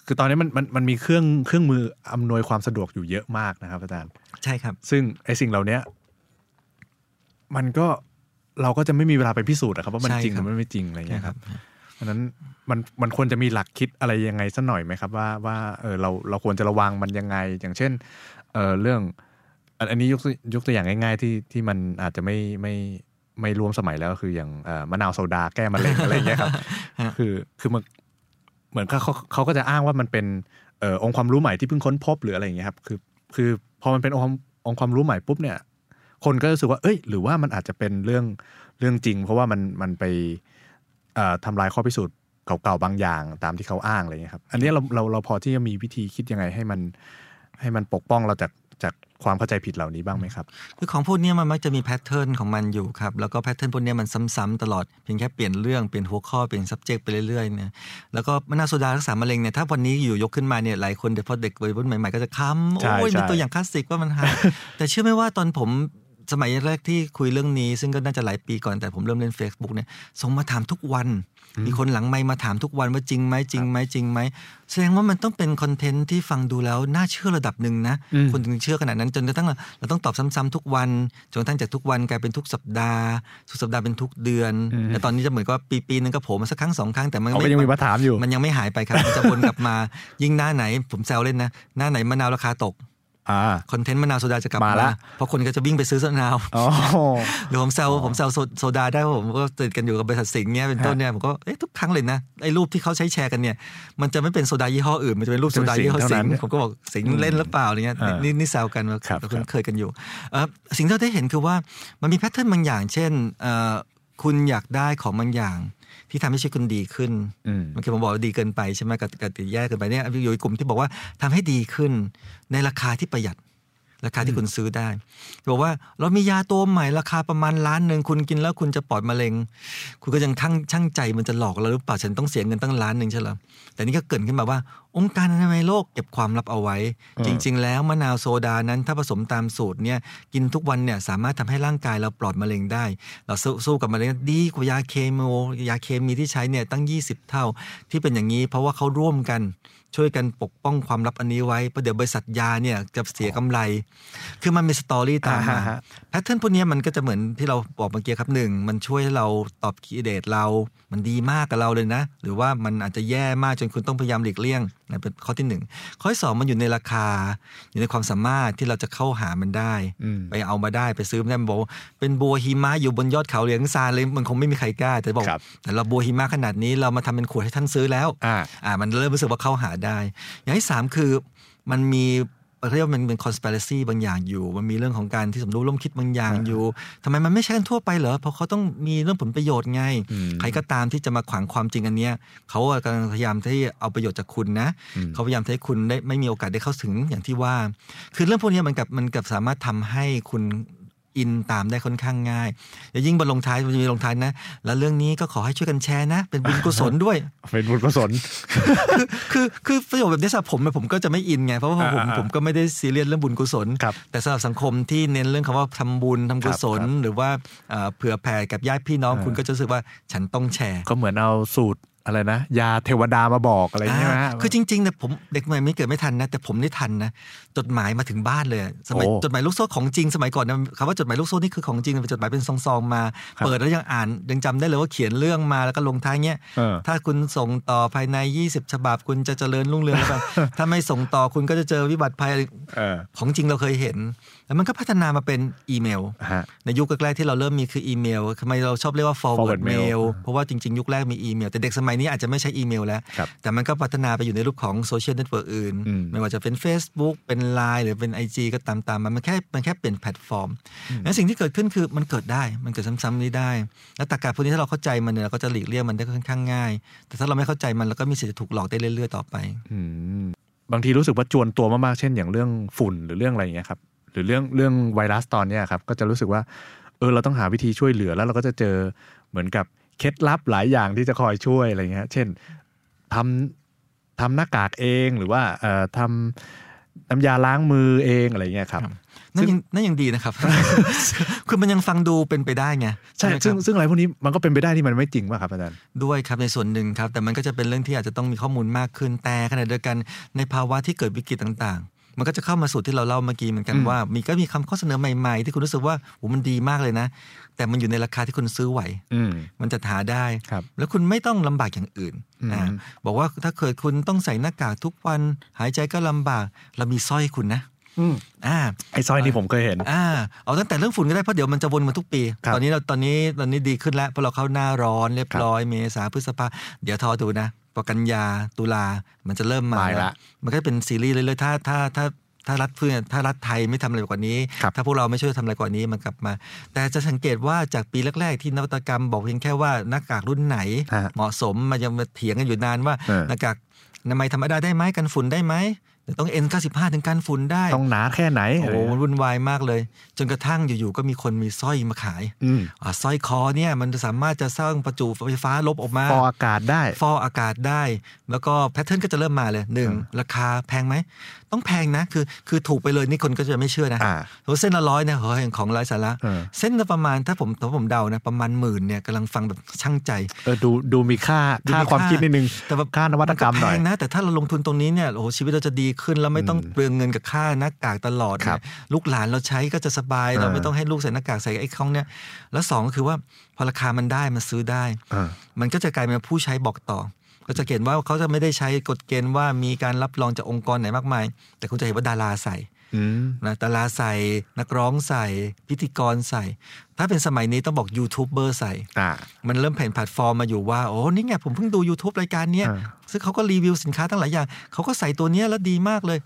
คือตอนนี้มันมันมันมีเครื่องเครื่องมืออำนวยความสะดวกอยู่เยอะมากนะครับอาจารย์ ใช่ครับ ซึ่งไอ้สิ่งเหล่าเนี้ยมันก็ เราก็จะไม่มีเวลาไปพิสูจน์อะครับว่ามันใช่จริงหครัรืบอมันไม่จริงอะไรเงี้ยใช่คครัรับบเพราะฉะนั้นมันมันควรจะมีหลักคิดอะไรยังไงสักหน่อยไหมครับ ว่าว่าเออเราเราควรจะระวังมันยังไง อย่างเช่นเออเรื่อง อันอันนี้ยกตัวยกตัวอย่างง่าย ๆ ที่ที่มันอาจจะไม่ไม่ไม่รวมสมัยแล้วก็คืออย่างเอ่อมะนาวโซดาแก้มะเร็งอะไรเงี้ยครับฮะคือคือมันเหมือนเขาเขาเขาก็จะอ้างว่ามันเป็นเอ่อองค์ความรู้ใหม่ที่เพิ่งค้นพบหรืออะไรอย่างเงี้ยครับ คือ คือพอมันเป็นองค์ความองค์ความรู้ใหม่ปุ๊บเนี่ย คนก็รู้สึกว่า เอ้ย หรือว่ามันอาจจะเป็นเรื่องเรื่องจริง เพราะว่ามันมันไปเอ่อทำลายข้อพิสูจน์เก่าๆบางอย่างตามที่เขาอ้างอะไรเงี้ยครับ อันเนี้ยเราเราเราพอที่จะมีวิธีคิดยังไงให้มันให้มันปกป้องเราจากจากความเข้าใจผิดเหล่านี้บ้างไหมครับ คือของพวกเนี้ยมันมักจะมี pattern ของมันอยู่ครับ แล้วก็ pattern พวกเนี้ยมันซ้ำๆตลอด เพียงแค่เปลี่ยนเรื่อง เปลี่ยนหัวข้อ เปลี่ยน subject ไปเรื่อยๆเนี่ย แล้วก็มะนาวโซดารักษามะเร็งเนี่ย ถ้าวันนี้อยู่ยกขึ้นมาเนี่ย หลายคนเดี๋ยวพอเด็กวัยรุ่นใหม่ๆก็จะขำใช่โอ้ยใช่มีตัวอย่างคลาสสิกว่ามันหายแต่เชื่อไหมว่าตอนผม สมัยแรกที่คุยเรื่องนี้ ซึ่งก็น่าจะหลายปีก่อนแต่ผมเริ่มเล่น Facebook เนี่ยส่งมาถามทุกวัน มีคนหลังไมค์มาถามทุกวันว่าจริงไหมจริงไหมจริงไหมแสดงว่ามันต้องเป็น content ที่ฟังดูแล้วน่าเชื่อระดับหนึ่งนะอืมคนถึงเชื่อขนาดนั้นจนกระทั่งเราต้องตอบซ้ำๆทุกวันจนกระทั่งจากทุกวันกลายเป็นทุกสัปดาห์ ทุกสัปดาห์เป็นทุกเดือนแต่ตอนนี้จะเหมือนกับปีปีๆนึงก็โผล่มาสักครั้งสองครั้งแต่มันเขาก็ยังมีมาถามอยู่มันยังไม่หายไปครับมันจะวนกลับมายิ่งหน้าไหนผมแซวเล่นนะหน้าไหนมะนาวราคาตกอ่า content มะนาวโซดาจะกลับมามาละเพราะคนก็จะวิ่งไปซื้อมะนาวอ๋อหรือผมแซวผมแซวโซโซดาได้เพราะผมก็ติดกันอยู่กับบริษัทสิงห์เนี้ยเป็นต้นเนี่ยผมก็เอ๊ะทุกครั้งเลยนะไอ้รูปที่เขาใช้แชร์กันเนี่ยมันจะไม่เป็นโซดายี่ห้ออื่นมันจะเป็นรูปโซดายี่ห้อเป็นสิสิงห์งเท่านั้นห์ผมก็บอกสิงห์เล่นหรือเปล่าอะไรเงี้ยอ่านี่นี่นี่แซวกันว่าครับเราครับเคยกันอยู่เอ่อสิ่งที่เราได้เห็นคือว่ามันมีแพทเทิร์นบางอย่าง เช่นเอ่อคุณอยากได้ของบางอย่าง ที่ทำให้ชีวิตคุณดีขึ้นอืมเมื่อกี้ผมบอกว่าดีเกินไปใช่ไหมกับกับติดแย่เกินไปเนี่ยอยู่ในกลุ่มที่บอกว่าทำให้ดีขึ้น ในราคาที่ประหยัด ราคาที่คุณซื้อได้บอกว่าเรามียาตัวใหม่ราคาประมาณล้านหนึ่งคุณกินแล้วคุณจะปลอดมะเร็ง คุณก็ยังทั้งช่างใจมันจะหลอกเราหรือเปล่าฉันต้องเสียเงินตั้งล้านหนึ่งใช่เหรอแต่นี่ก็เกริดขึ้นมาว่า องค์การอนามัยโลกเก็บความลับเอาไว้อืมจริง ๆ แล้วมะนาวโซดานั้นถ้าผสมตามสูตรเนี่ยกินทุกวันเนี่ยสามารถทำให้ร่างกายเราปลอดมะเร็งได้ เราสู้สู้กับมะเร็งดีกว่ายาเคมียาเคมีที่ใช้เนี่ยตั้ง 20 เท่าที่เป็นอย่างนี้ เพราะว่าเขาร่วมกัน ช่วยกันปกป้องความลับอันนี้ไว้เพราะเดี๋ยวบริษัทยาเนี่ยจะเสียกำไร คือมันมีสตอรี่ตามมาอ่าฮะแพทเทิร์นพวกเนี้ยมันก็จะเหมือนที่เราบอกเมื่อกี้ครับหนึ่งมันช่วยให้เราตอบคีย์เดตเรา มันดีมากกับเราเลยนะ หรือว่ามันอาจจะแย่มากจนคุณต้องพยายามหลีกเลี่ยงนะเป็นข้อที่หนึ่งข้อที่สองมันอยู่ในราคา อยู่ในความสามารถที่เราจะเข้าหามันได้อืมไปเอามาได้ไปซื้อมาได้มันบอกว่าเป็นบัวหิมะอยู่บนยอดเขาเหลียงซานเลยมันคงไม่มีใครกล้าแต่บอกครับแต่เราบัวหิมะขนาดนี้เรามาทำเป็นขวดให้ท่านซื้อแล้วอ่าอ่ามันเริ่มรู้สึกว่าเข้าหาได้ อย่างที่สามคือมันมีป เรียกว่ามันเป็น conspiracy บางอย่างอยู่ มันมีเรื่องของการที่สมรู้ร่วมคิดบางอย่างอยู่ทำไมมันไม่ใช่กันทั่วไปเหรอ เพราะเขาต้องมีเรื่องผลประโยชน์ไงอืมใครก็ตามที่จะมาขวางความจริงอันเนี้ยเขาอะกำลังพยายามที่เอาประโยชน์จากคุณนะอืมเขาพยายามให้คุณได้ไม่มีโอกาสได้เข้าถึงอย่างที่ว่า คือเรื่องพวกเนี้ยมันกับมันกับสามารถทำให้คุณ อินตามได้ค่อนข้างง่ายแล้วยิ่งบนลงท้ายมันจะมีลงท้ายนะ แล้วเรื่องนี้ก็ขอให้ช่วยกันแชร์นะ เป็นบุญกุศลด้วย เป็นบุญกุศล คือคือประโยชน์แบบนี้สำหรับผมอะผมก็จะไม่อินไงเพราะว่าผมอ่าๆผมก็ไม่ได้ซีเรียสเรื่องบุญกุศลครับแต่สำหรับสังคมที่เน้นเรื่องคำว่าทำบุญทำกุศลครับหรือว่าเอ่อเผื่อแผ่กับญาติพี่น้องอ่าคุณก็จะรู้สึกว่าฉันต้องแชร์ ก็เหมือนเอาสูตร อะไรนะ ยาเทวดามาบอกอะไรอย่างเงี้ยอ่านะคือจริงๆเนี่ยผมเด็กใหม่ไม่เกิดไม่ทันนะ แต่ผมนี่ทันนะจดหมายมาถึงบ้านเลยอะสมัยโอ้จดหมายลูกโซ่ของจริงสมัยก่อนนะคำว่าจดหมายลูกโซ่นี่คือของจริงเป็นจดหมายเป็นซองๆมาครับเปิดแล้วยังอ่านยังจำได้เลยว่าเขียนเรื่องมาแล้วก็ลงท้ายเงี้ยเออถ้าคุณส่งต่อภายใน 20 ฉบับคุณจะเจริญรุ่งเรืองหรือเปล่าถ้าไม่ส่งต่อคุณก็จะเจอวิบัติภัยเออของจริงเราเคยเห็น แล้วมันก็พัฒนามาเป็นอีเมลฮะในยุคแรกๆที่เราเริ่มมีคืออีเมลทำไมเราชอบเรียกว่า forward forward mail mail เพราะว่าจริงๆ ยุคแรกมีอีเมล แต่เด็กสมัยนี้อาจจะไม่ใช้อีเมลแล้วครับแต่มันก็พัฒนาไปอยู่ในรูปของ social network อื่นอืมไม่ว่าจะเป็น Facebook เป็น Line หรือเป็น IG ก็ตามตามๆมันมันแค่มันแค่เปลี่ยนแพลตฟอร์มแล้วสิ่งที่เกิดขึ้นคือมันเกิดได้มันเกิดซ้ำๆนี้ได้ แล้วตรรกะพวกนี้ถ้าเราเข้าใจมันเนี่ยเราก็จะหลีกเลี่ยงมันได้ค่อนข้างง่าย แต่ถ้าเราไม่เข้าใจมันเราก็มีสิทธิ์จะถูกหลอกได้เรื่อย ๆ ต่อไปอืมบางทีรู้สึกว่าจวนตัวมากๆเช่นอย่างเรื่องฝุ่นหรือเรื่องอะไรอย่างเงี้ยครับห รือเรื่องเรื่องไวรัสตอนเนี้ยครับก็จะรู้สึกว่าเออเราต้องหาวิธีช่วยเหลือแล้วเราก็จะเจอเหมือนกับเคล็ดลับหลายอย่างที่จะคอยช่วยอะไรเงี้ยเช่นทำทำหน้ากากเองหรือว่าเอ่อทำน้ำยาล้างมือเองอะไรเงี้ยครับนั่นยังนั่นยังดีนะครับ คือมันยังฟังดูเป็นไปได้ไง ใช่ไหมครับซึ่งซึ่งอะไรพวกนี้มันก็เป็นไปได้ที่มันไม่จริงป่ะครับอาจารย์ ด้วยครับในส่วนหนึ่งครับ แต่มันก็จะเป็นเรื่องที่อาจจะต้องมีข้อมูลมากขึ้น แต่ขณะเดียวกันในภาวะที่เกิดวิกฤตต่างๆ มันก็จะเข้ามาสู่ที่เราเล่าเมื่อกี้เหมือนกันอืมว่า มีก็มีคำข้อเสนอใหม่ ๆ ที่คุณรู้สึกว่าโอ้มันดีมากเลยนะ แต่มันอยู่ในราคาที่คุณซื้อไหวอืมมันจะหาได้ครับแล้วคุณไม่ต้องลำบากอย่างอื่นอืมอ่าบอกว่าถ้าเกิดคุณต้องใส่หน้ากากทุกวัน หายใจก็ลำบากเรามีสร้อยคุณนะอืมอ่าไอ้สร้อยนี่ผมเคยเห็นอ่าเอาตั้งแต่เรื่องฝุ่นก็ได้เพราะเดี๋ยวมันจะวนมาทุกปีครับตอนนี้เราตอนนี้ตอนนี้ดีขึ้นแล้วเพราะเราเข้าหน้าร้อนเรียบร้อยเมษาพฤษภาเดี๋ยวทอดูนะ พอกันยาตุลามันจะเริ่มมามาอีกละมันก็เป็นซีรีส์เรื่อยๆถ้าถ้าถ้าถ้ารัฐเพื่อนถ้ารัฐไทยไม่ทำอะไรกว่านี้ครับถ้าพวกเราไม่ช่วยทำอะไรกว่านี้มันกลับมา แต่จะสังเกตว่าจากปีแรก ๆ ที่นวัตกรรมบอกเพียงแค่ว่าหน้ากากรุ่นไหนฮะเหมาะสมมันยังมาเถียงกันอยู่นานว่าเออหน้ากากอนามัยธรรมดาได้ไหมกันฝุ่นได้ไหม หรือต้อง N95 ถึงกันฝุ่นได้ ต้องหนาแค่ไหน โอ้โหมันวุ่นวายมากเลย จนกระทั่งอยู่ๆก็มีคนมีสร้อยมาขายอืมอ่าสร้อยคอเนี่ยมันจะสามารถจะสร้างประจุไฟฟ้าลบออกมาฟอกอากาศได้ ฟอกอากาศได้ แล้วก็แพทเทิร์นก็จะเริ่มมาเลยหนึ่งอ่าราคาแพงไหม ต้องแพงนะ คือคือถูกไปเลยนี่คนก็จะไม่เชื่อนะอ่าโหเส้นละร้อยเนี่ยเฮ้ยของไร้สาระเออเส้นละประมาณถ้าผมถ้าผมเดานะประมาณหมื่นเนี่ยกำลังฟังแบบช่างใจเออดูดูมีค่าดูมีค่าความค่าคิดนิดนึงแต่แบบค่านวัตกรรมหน่อยแพงนะแต่ถ้าเราลงทุนตรงนี้เนี่ยโอ้โหชีวิตเราจะดีขึ้น แล้วไม่ต้องอืมเปลืองเงินกับค่าหน้ากากตลอดครับเนี่ยลูกหลานเราใช้ก็จะสบาย เราอ่าไม่ต้องให้ลูกใส่หน้ากากใส่ไอ้ข้องเนี่ยแล้วสองก็คือว่าพอราคามันได้มันซื้อได้เออมันก็จะกลายเป็นผู้ใช้บอกต่อก็จะเห็นว่าเขาจะไม่ได้ใช้กฎเกณฑ์ว่ามีการรับรองจากองค์กรไหนมากมาย แต่คุณจะเห็นว่าดาราใส่อืม นะดาราใส่นักร้องใส่ พิธีกรใส่ ถ้าเป็นสมัยนี้ต้องบอกยูทูบเบอร์ใส่อ่ามันเริ่มเปลี่ยนแพลตฟอร์มมาอยู่ว่า โอ้นี่ไงผมเพิ่งดู YouTube รายการเนี้ยอ่าซึ่งเขาก็รีวิวสินค้าตั้งหลายอย่างเขาก็ใส่ตัวเนี้ยแล้วดีมากเลย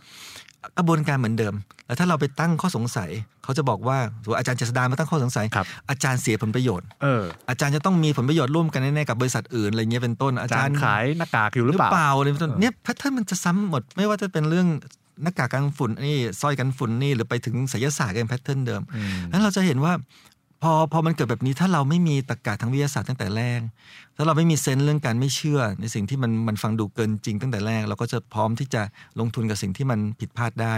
กระบวนการเหมือนเดิม แล้วถ้าเราไปตั้งข้อสงสัย เขาจะบอกว่าสมมุติอาจารย์เจษฎามาตั้งข้อสงสัยครับอาจารย์เสียผลประโยชน์เอออาจารย์จะต้องมีผลประโยชน์ร่วมกันแน่ๆกับบริษัทอื่นอะไรเงี้ยเป็นต้นอาอาจาจารรย์ย์ขายหน้ากากอยู่หหรืรืออเปล่าเปล่าอะไรเป็นต้นเนี่ย pattern มันจะซ้ำหมด ไม่ว่าจะเป็นเรื่อง หน้ากากกันฝุ่นนี่สร้อยกันฝุ่นนี่หรือไปถึงไสยศาสตร์กัน pattern เดิมอืมนั้นเราจะเห็นว่าพอพอมันเกิดแบบนี้ถ้าเราไม่มีตรรกะทางวิทยาศาสตร์ตั้งแต่แรกถ้าเราไม่มี sense เรื่องการไม่เชื่อ ในสิ่งที่มันมันฟังดูเกินจริงตั้งแต่แรก เราก็จะพร้อมที่จะลงทุนกับสิ่งที่มันผิดพลาดได้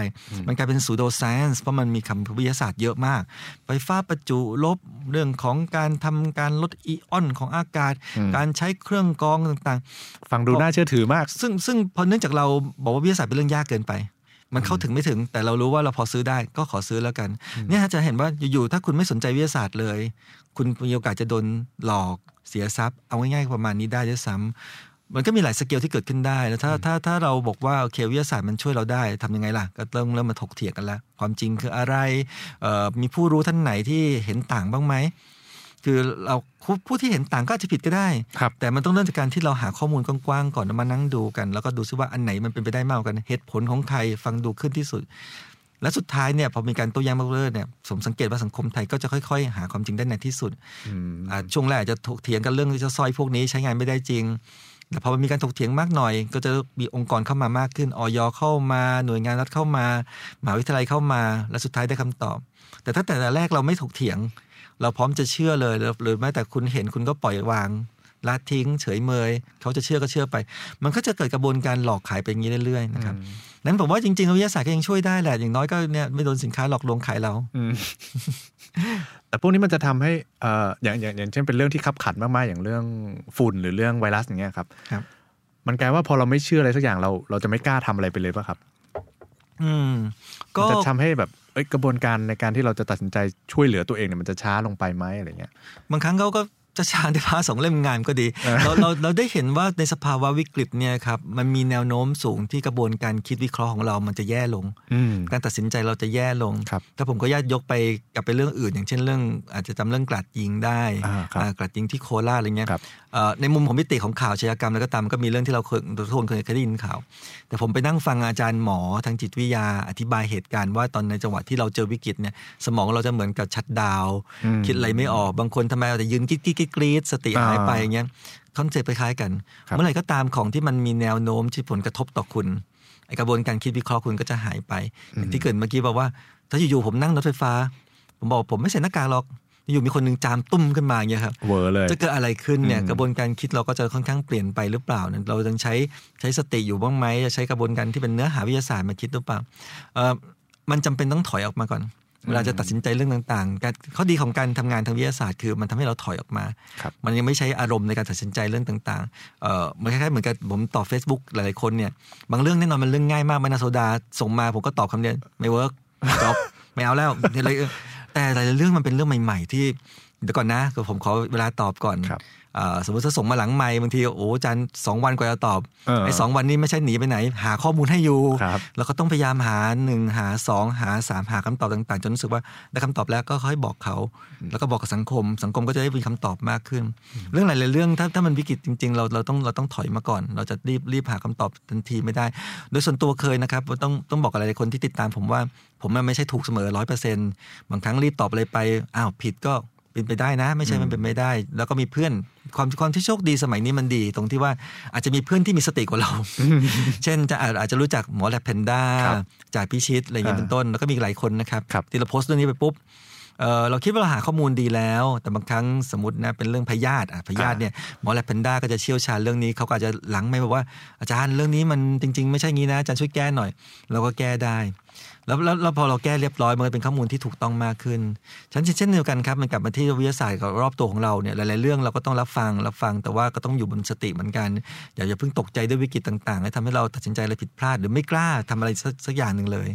มันกลายเป็นสูโดไซ n ์เพราะมันมีคำวิทยาศาสตร์เยอะมาก ไฟฟ้าประจุลบเรื่องของการทำการลดไอออนของอากาศอืมการใช้เครื่องกรองต่างฟังดูน่าเชื่อถือมากๆซึ่งซึ่งพอเนื่องจากเราบอกว่าวิทยาศาสตร์เป็นเรื่องยากเกินไป มันเข้าถึงไม่ถึง แต่เรารู้ว่าเราพอซื้อได้ก็ขอซื้อแล้วกัน เนี่ยฮะจะเห็นว่าอยู่ๆถ้าคุณไม่สนใจวิทยาศาสตร์เลย คุณมีโอกาสจะโดนหลอกเสียทรัพย์ เอาง่ายๆประมาณนี้ได้ด้วยซ้ำมันก็มีหลายสเกลที่เกิดขึ้นได้แล้วถ้าถ้าถ้าเราบอกว่าโอเควิทยาศาสตร์มันช่วยเราได้ทำยังไงล่ะ ก็เริ่มเริ่มมาถกเถียงกันแล้วความจริงคืออะไรเอ่อมีผู้รู้ท่านไหนที่เห็นต่างบ้างไหม คือเราผู้ผู้ที่เห็นต่างก็อาจจะผิดก็ได้ครับแต่มันต้องเริ่มจากการที่เราหาข้อมูลกว้างๆก่อนแล้วมานั่งดูกัน แล้วก็ดูซิว่าอันไหนมันเป็นไปได้มากกว่ากันเหตุผลของใครฟังดูขึ้นที่สุด และสุดท้ายเนี่ยพอมีการโต้แย้งมากเรื่อยเนี่ยผมสังเกตว่าสังคมไทยก็จะค่อยๆ หาความจริงได้ในที่สุดอืมอ่าช่วงแรกอาจจะถกเถียงกันเรื่องที่จะสร้อยพวกนี้ใช้งานไม่ได้จริงแต่พอมันมีการถกเถียงมากหน่อย ก็จะมีองค์กรเข้ามามากขึ้นออยเข้ามาหน่วยงานรัฐเข้ามามหาวิทยาลัยเข้ามา และสุดท้ายได้คำตอบ แต่ถ้าแต่แรกเราไม่ถกเถียง เราพร้อมจะเชื่อเลยหรือหรือแม้แต่คุณเห็นคุณก็ปล่อยวางละทิ้ง เฉยเมยเขาจะเชื่อก็เชื่อไป มันก็จะเกิดกระบวนการหลอกขายไปอย่างนี้เรื่อยๆนะครับนั้นผมว่าจริงๆวิทยาศาสตร์ก็ยังช่วยได้แหละ อย่างน้อยก็เนี่ยไม่โดนสินค้าหลอกลวงขายเราอืมแต่พวกนี้มันจะทำให้เอ่ออย่างอย่างอย่างเช่นเป็นเรื่องที่ขับขันมากๆอย่างเรื่องฝุ่นหรือเรื่องไวรัสอย่างเงี้ยครับครับ มันกลายว่าพอเราไม่เชื่ออะไรสักอย่างเรา เราจะไม่กล้าทำอะไรไปเลยป่ะครับ อืมมัก็นจะทำให้แบบเอ้ย กระบวนการในการที่เราจะตัดสินใจช่วยเหลือตัวเองเนี่ยมันจะช้าลงไปไหมอะไรเงี้ยบางครั้งเขาก็ จะชาในพาสองเล่มงานก็ดี เราเราเราได้เห็นว่าในสภาวะวิกฤตเนี่ยครับมันมีแนวโน้มสูงที่กระบวนการคิดวิเคราะห์ของเรามันจะแย่ลงอืมการตัดสินใจเราจะแย่ลงครับถ้าผมก็ญาตยกไปกลับไปเรื่องอื่น อย่างเช่นเรื่อง อาจจะจำเรื่องกลัดยิงได้อ่าครับอ่ากลัดยิงที่โคราชอะไรเงี้ยครับเอ่อในมุมของมิติของข่าวอาชญากรรมแล้วก็ตามมันก็มีเรื่องที่เราเคยทุกคนเคยเคยได้ยินข่าว แต่ผมไปนั่งฟังอาจารย์หมอทางจิตวิทยาอธิบายเหตุการณ์ว่าตอนในจังหวะที่เราเจอวิกฤตเนี่ยสมองเราจะเหมือนกับ shutdown อืมคิดอะไรไม่ออกบางคนทำไมเอาแต่ยืนกิ๊กกิ๊กกิ๊กกรี๊ดสติหายไปอย่างเงี้ย concept คล้ายๆกันครับเมื่อไหร่ก็ตามของที่มันมีแนวโน้มที่ผลกระทบต่อคุณไอ้กระบวนการคิดวิเคราะห์คุณก็จะหายไปอย่างที่เกิดเมื่อกี้บอกว่า ถ้าอยู่ๆผมนั่งรถไฟฟ้า ผมบอกผมไม่ใส่หน้ากากหรอกอยู่มีคนหนึ่งจามตุ้มขึ้นมาอย่างเงี้ยครับเวอร์เลยจะเกิดอะไรขึ้นเนี่ยอืมกระบวนการคิดเราก็จะค่อนข้างเปลี่ยนไปหรือเปล่าเนี่ยเรายังใช้ใช้สติอยู่บ้างไหมจะใช้กระบวนการที่เป็นเนื้อหาวิทยาศาสตร์มาคิดหรือเปล่าเออมันจำเป็นต้องถอยออกมาก่อน เวลาจะตัดสินใจเรื่องต่างๆการข้อดีของการทำงานทางวิทยาศาสตร์คือมันทำให้เราถอยออกมาครับมันยังไม่ใช้อารมณ์ในการตัดสินใจเรื่องต่างๆเออมันคล้ายๆเหมือนกับผมตอบ Facebook หลายๆคนเนี่ยบางเรื่องแน่นอนมันเรื่องง่ายมากมะนาวโซดาส่งมาผมก็ตอบคำเดียวไม่ work จบไม่เอาแล้วอะไรแต่หลายๆเรื่องมันเป็นเรื่องใหม่ ๆ ที่เดี๋ยวก่อนนะคือผมขอเวลาตอบก่อนครับเอ่อ สมมติถ้าส่งมาหลังไม่บางทีโอ้อาจันสองวันกว่าจะตอบเออไอ้สองวันนี้ไม่ใช่หนีไปไหน หาข้อมูลให้อยู่ครับแล้วก็ต้องพยายามหาหนึ่งหาสองหาสามหาคำตอบต่างๆ จนรู้สึกว่าได้คำตอบแล้วก็ค่อยบอกเขา แล้วก็บอกกับสังคม สังคมก็จะได้มีคำตอบมากขึ้น เรื่องหลายๆเรื่องถ้าถ้ามันวิกฤตจริง ๆ เราเราต้องเราต้องถอยมาก่อน เราจะรีบรีบหาคำตอบทันทีไม่ได้ โดยส่วนตัวเคยนะครับต้องต้องบอกกับหลายๆคนที่ติดตามผมว่าผมมันไม่ใช่ถูกเสมอร้อยเปอร์เซ็นต์บางครั้งรีบตอบอะไรไปอ้าวผิดก็ เป็นไปได้นะ ไม่ใช่มันเป็นไม่ได้ แล้วก็มีเพื่อนความความที่โชคดีสมัยนี้มันดี ตรงที่ว่าอาจจะมีเพื่อนที่มีสติกว่าเรา เช่นจะอาจอาจจะรู้จักหมอแลบเพนด้าครับจ่ายพิชิตอะไรอย่างเงี้ยอ่าเป็นต้น แล้วก็มีอีกหลายคนนะครับครับที่เราโพสต์เรื่องนี้ไปปุ๊บเออเราคิดว่าเราหาข้อมูลดีแล้ว แต่บางครั้งสมมตินะเป็นเรื่องพยาธิอะพยาธิเนี่ยหมอแลบเพนด้าก็จะเชี่ยวชาญเรื่องนี้เขาก็อาจจะหลังไม่บอกว่าอาจารย์เรื่องนี้มันจริง ๆ ไม่ใช่งี้นะอาจารย์ช่วยแก้หน่อย เราก็แก้ได้ แล้วแล้วพอเราแก้เรียบร้อยมันก็เป็นข้อมูลที่ถูกต้องมากขึ้นฉันเช่นเดียวกันครับมันกลับมาที่วิทยาศาสตร์กับรอบตัวของเราเนี่ยหลายๆเรื่องเราก็ต้องรับฟังรับฟังแต่ว่าก็ต้องอยู่บนสติเหมือนกัน อย่าอย่าเพิ่งตกใจด้วยวิกฤตต่างๆและทำให้เราตัดสินใจอะไรผิดพลาด หรือไม่กล้าทำอะไรสักสักอย่างหนึ่งเลย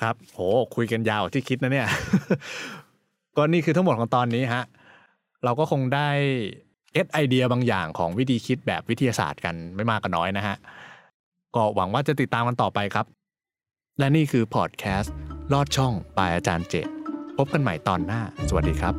ครับโหคุยกันยาวที่คิดนะเนี่ยก็นี่คือทั้งหมดของตอนนี้ฮะเราก็คงได้เก็ตไอเดียบางอย่างของวิธีคิดแบบวิทยาศาสตร์กันไม่มากก็น้อยนะฮะก็หวังว่าจะติดตามกันต่อไปครับ และนี่คือพอดแคสต์ลอดช่องปายอาจารย์เจตพบกันใหม่ตอนหน้า สวัสดีครับ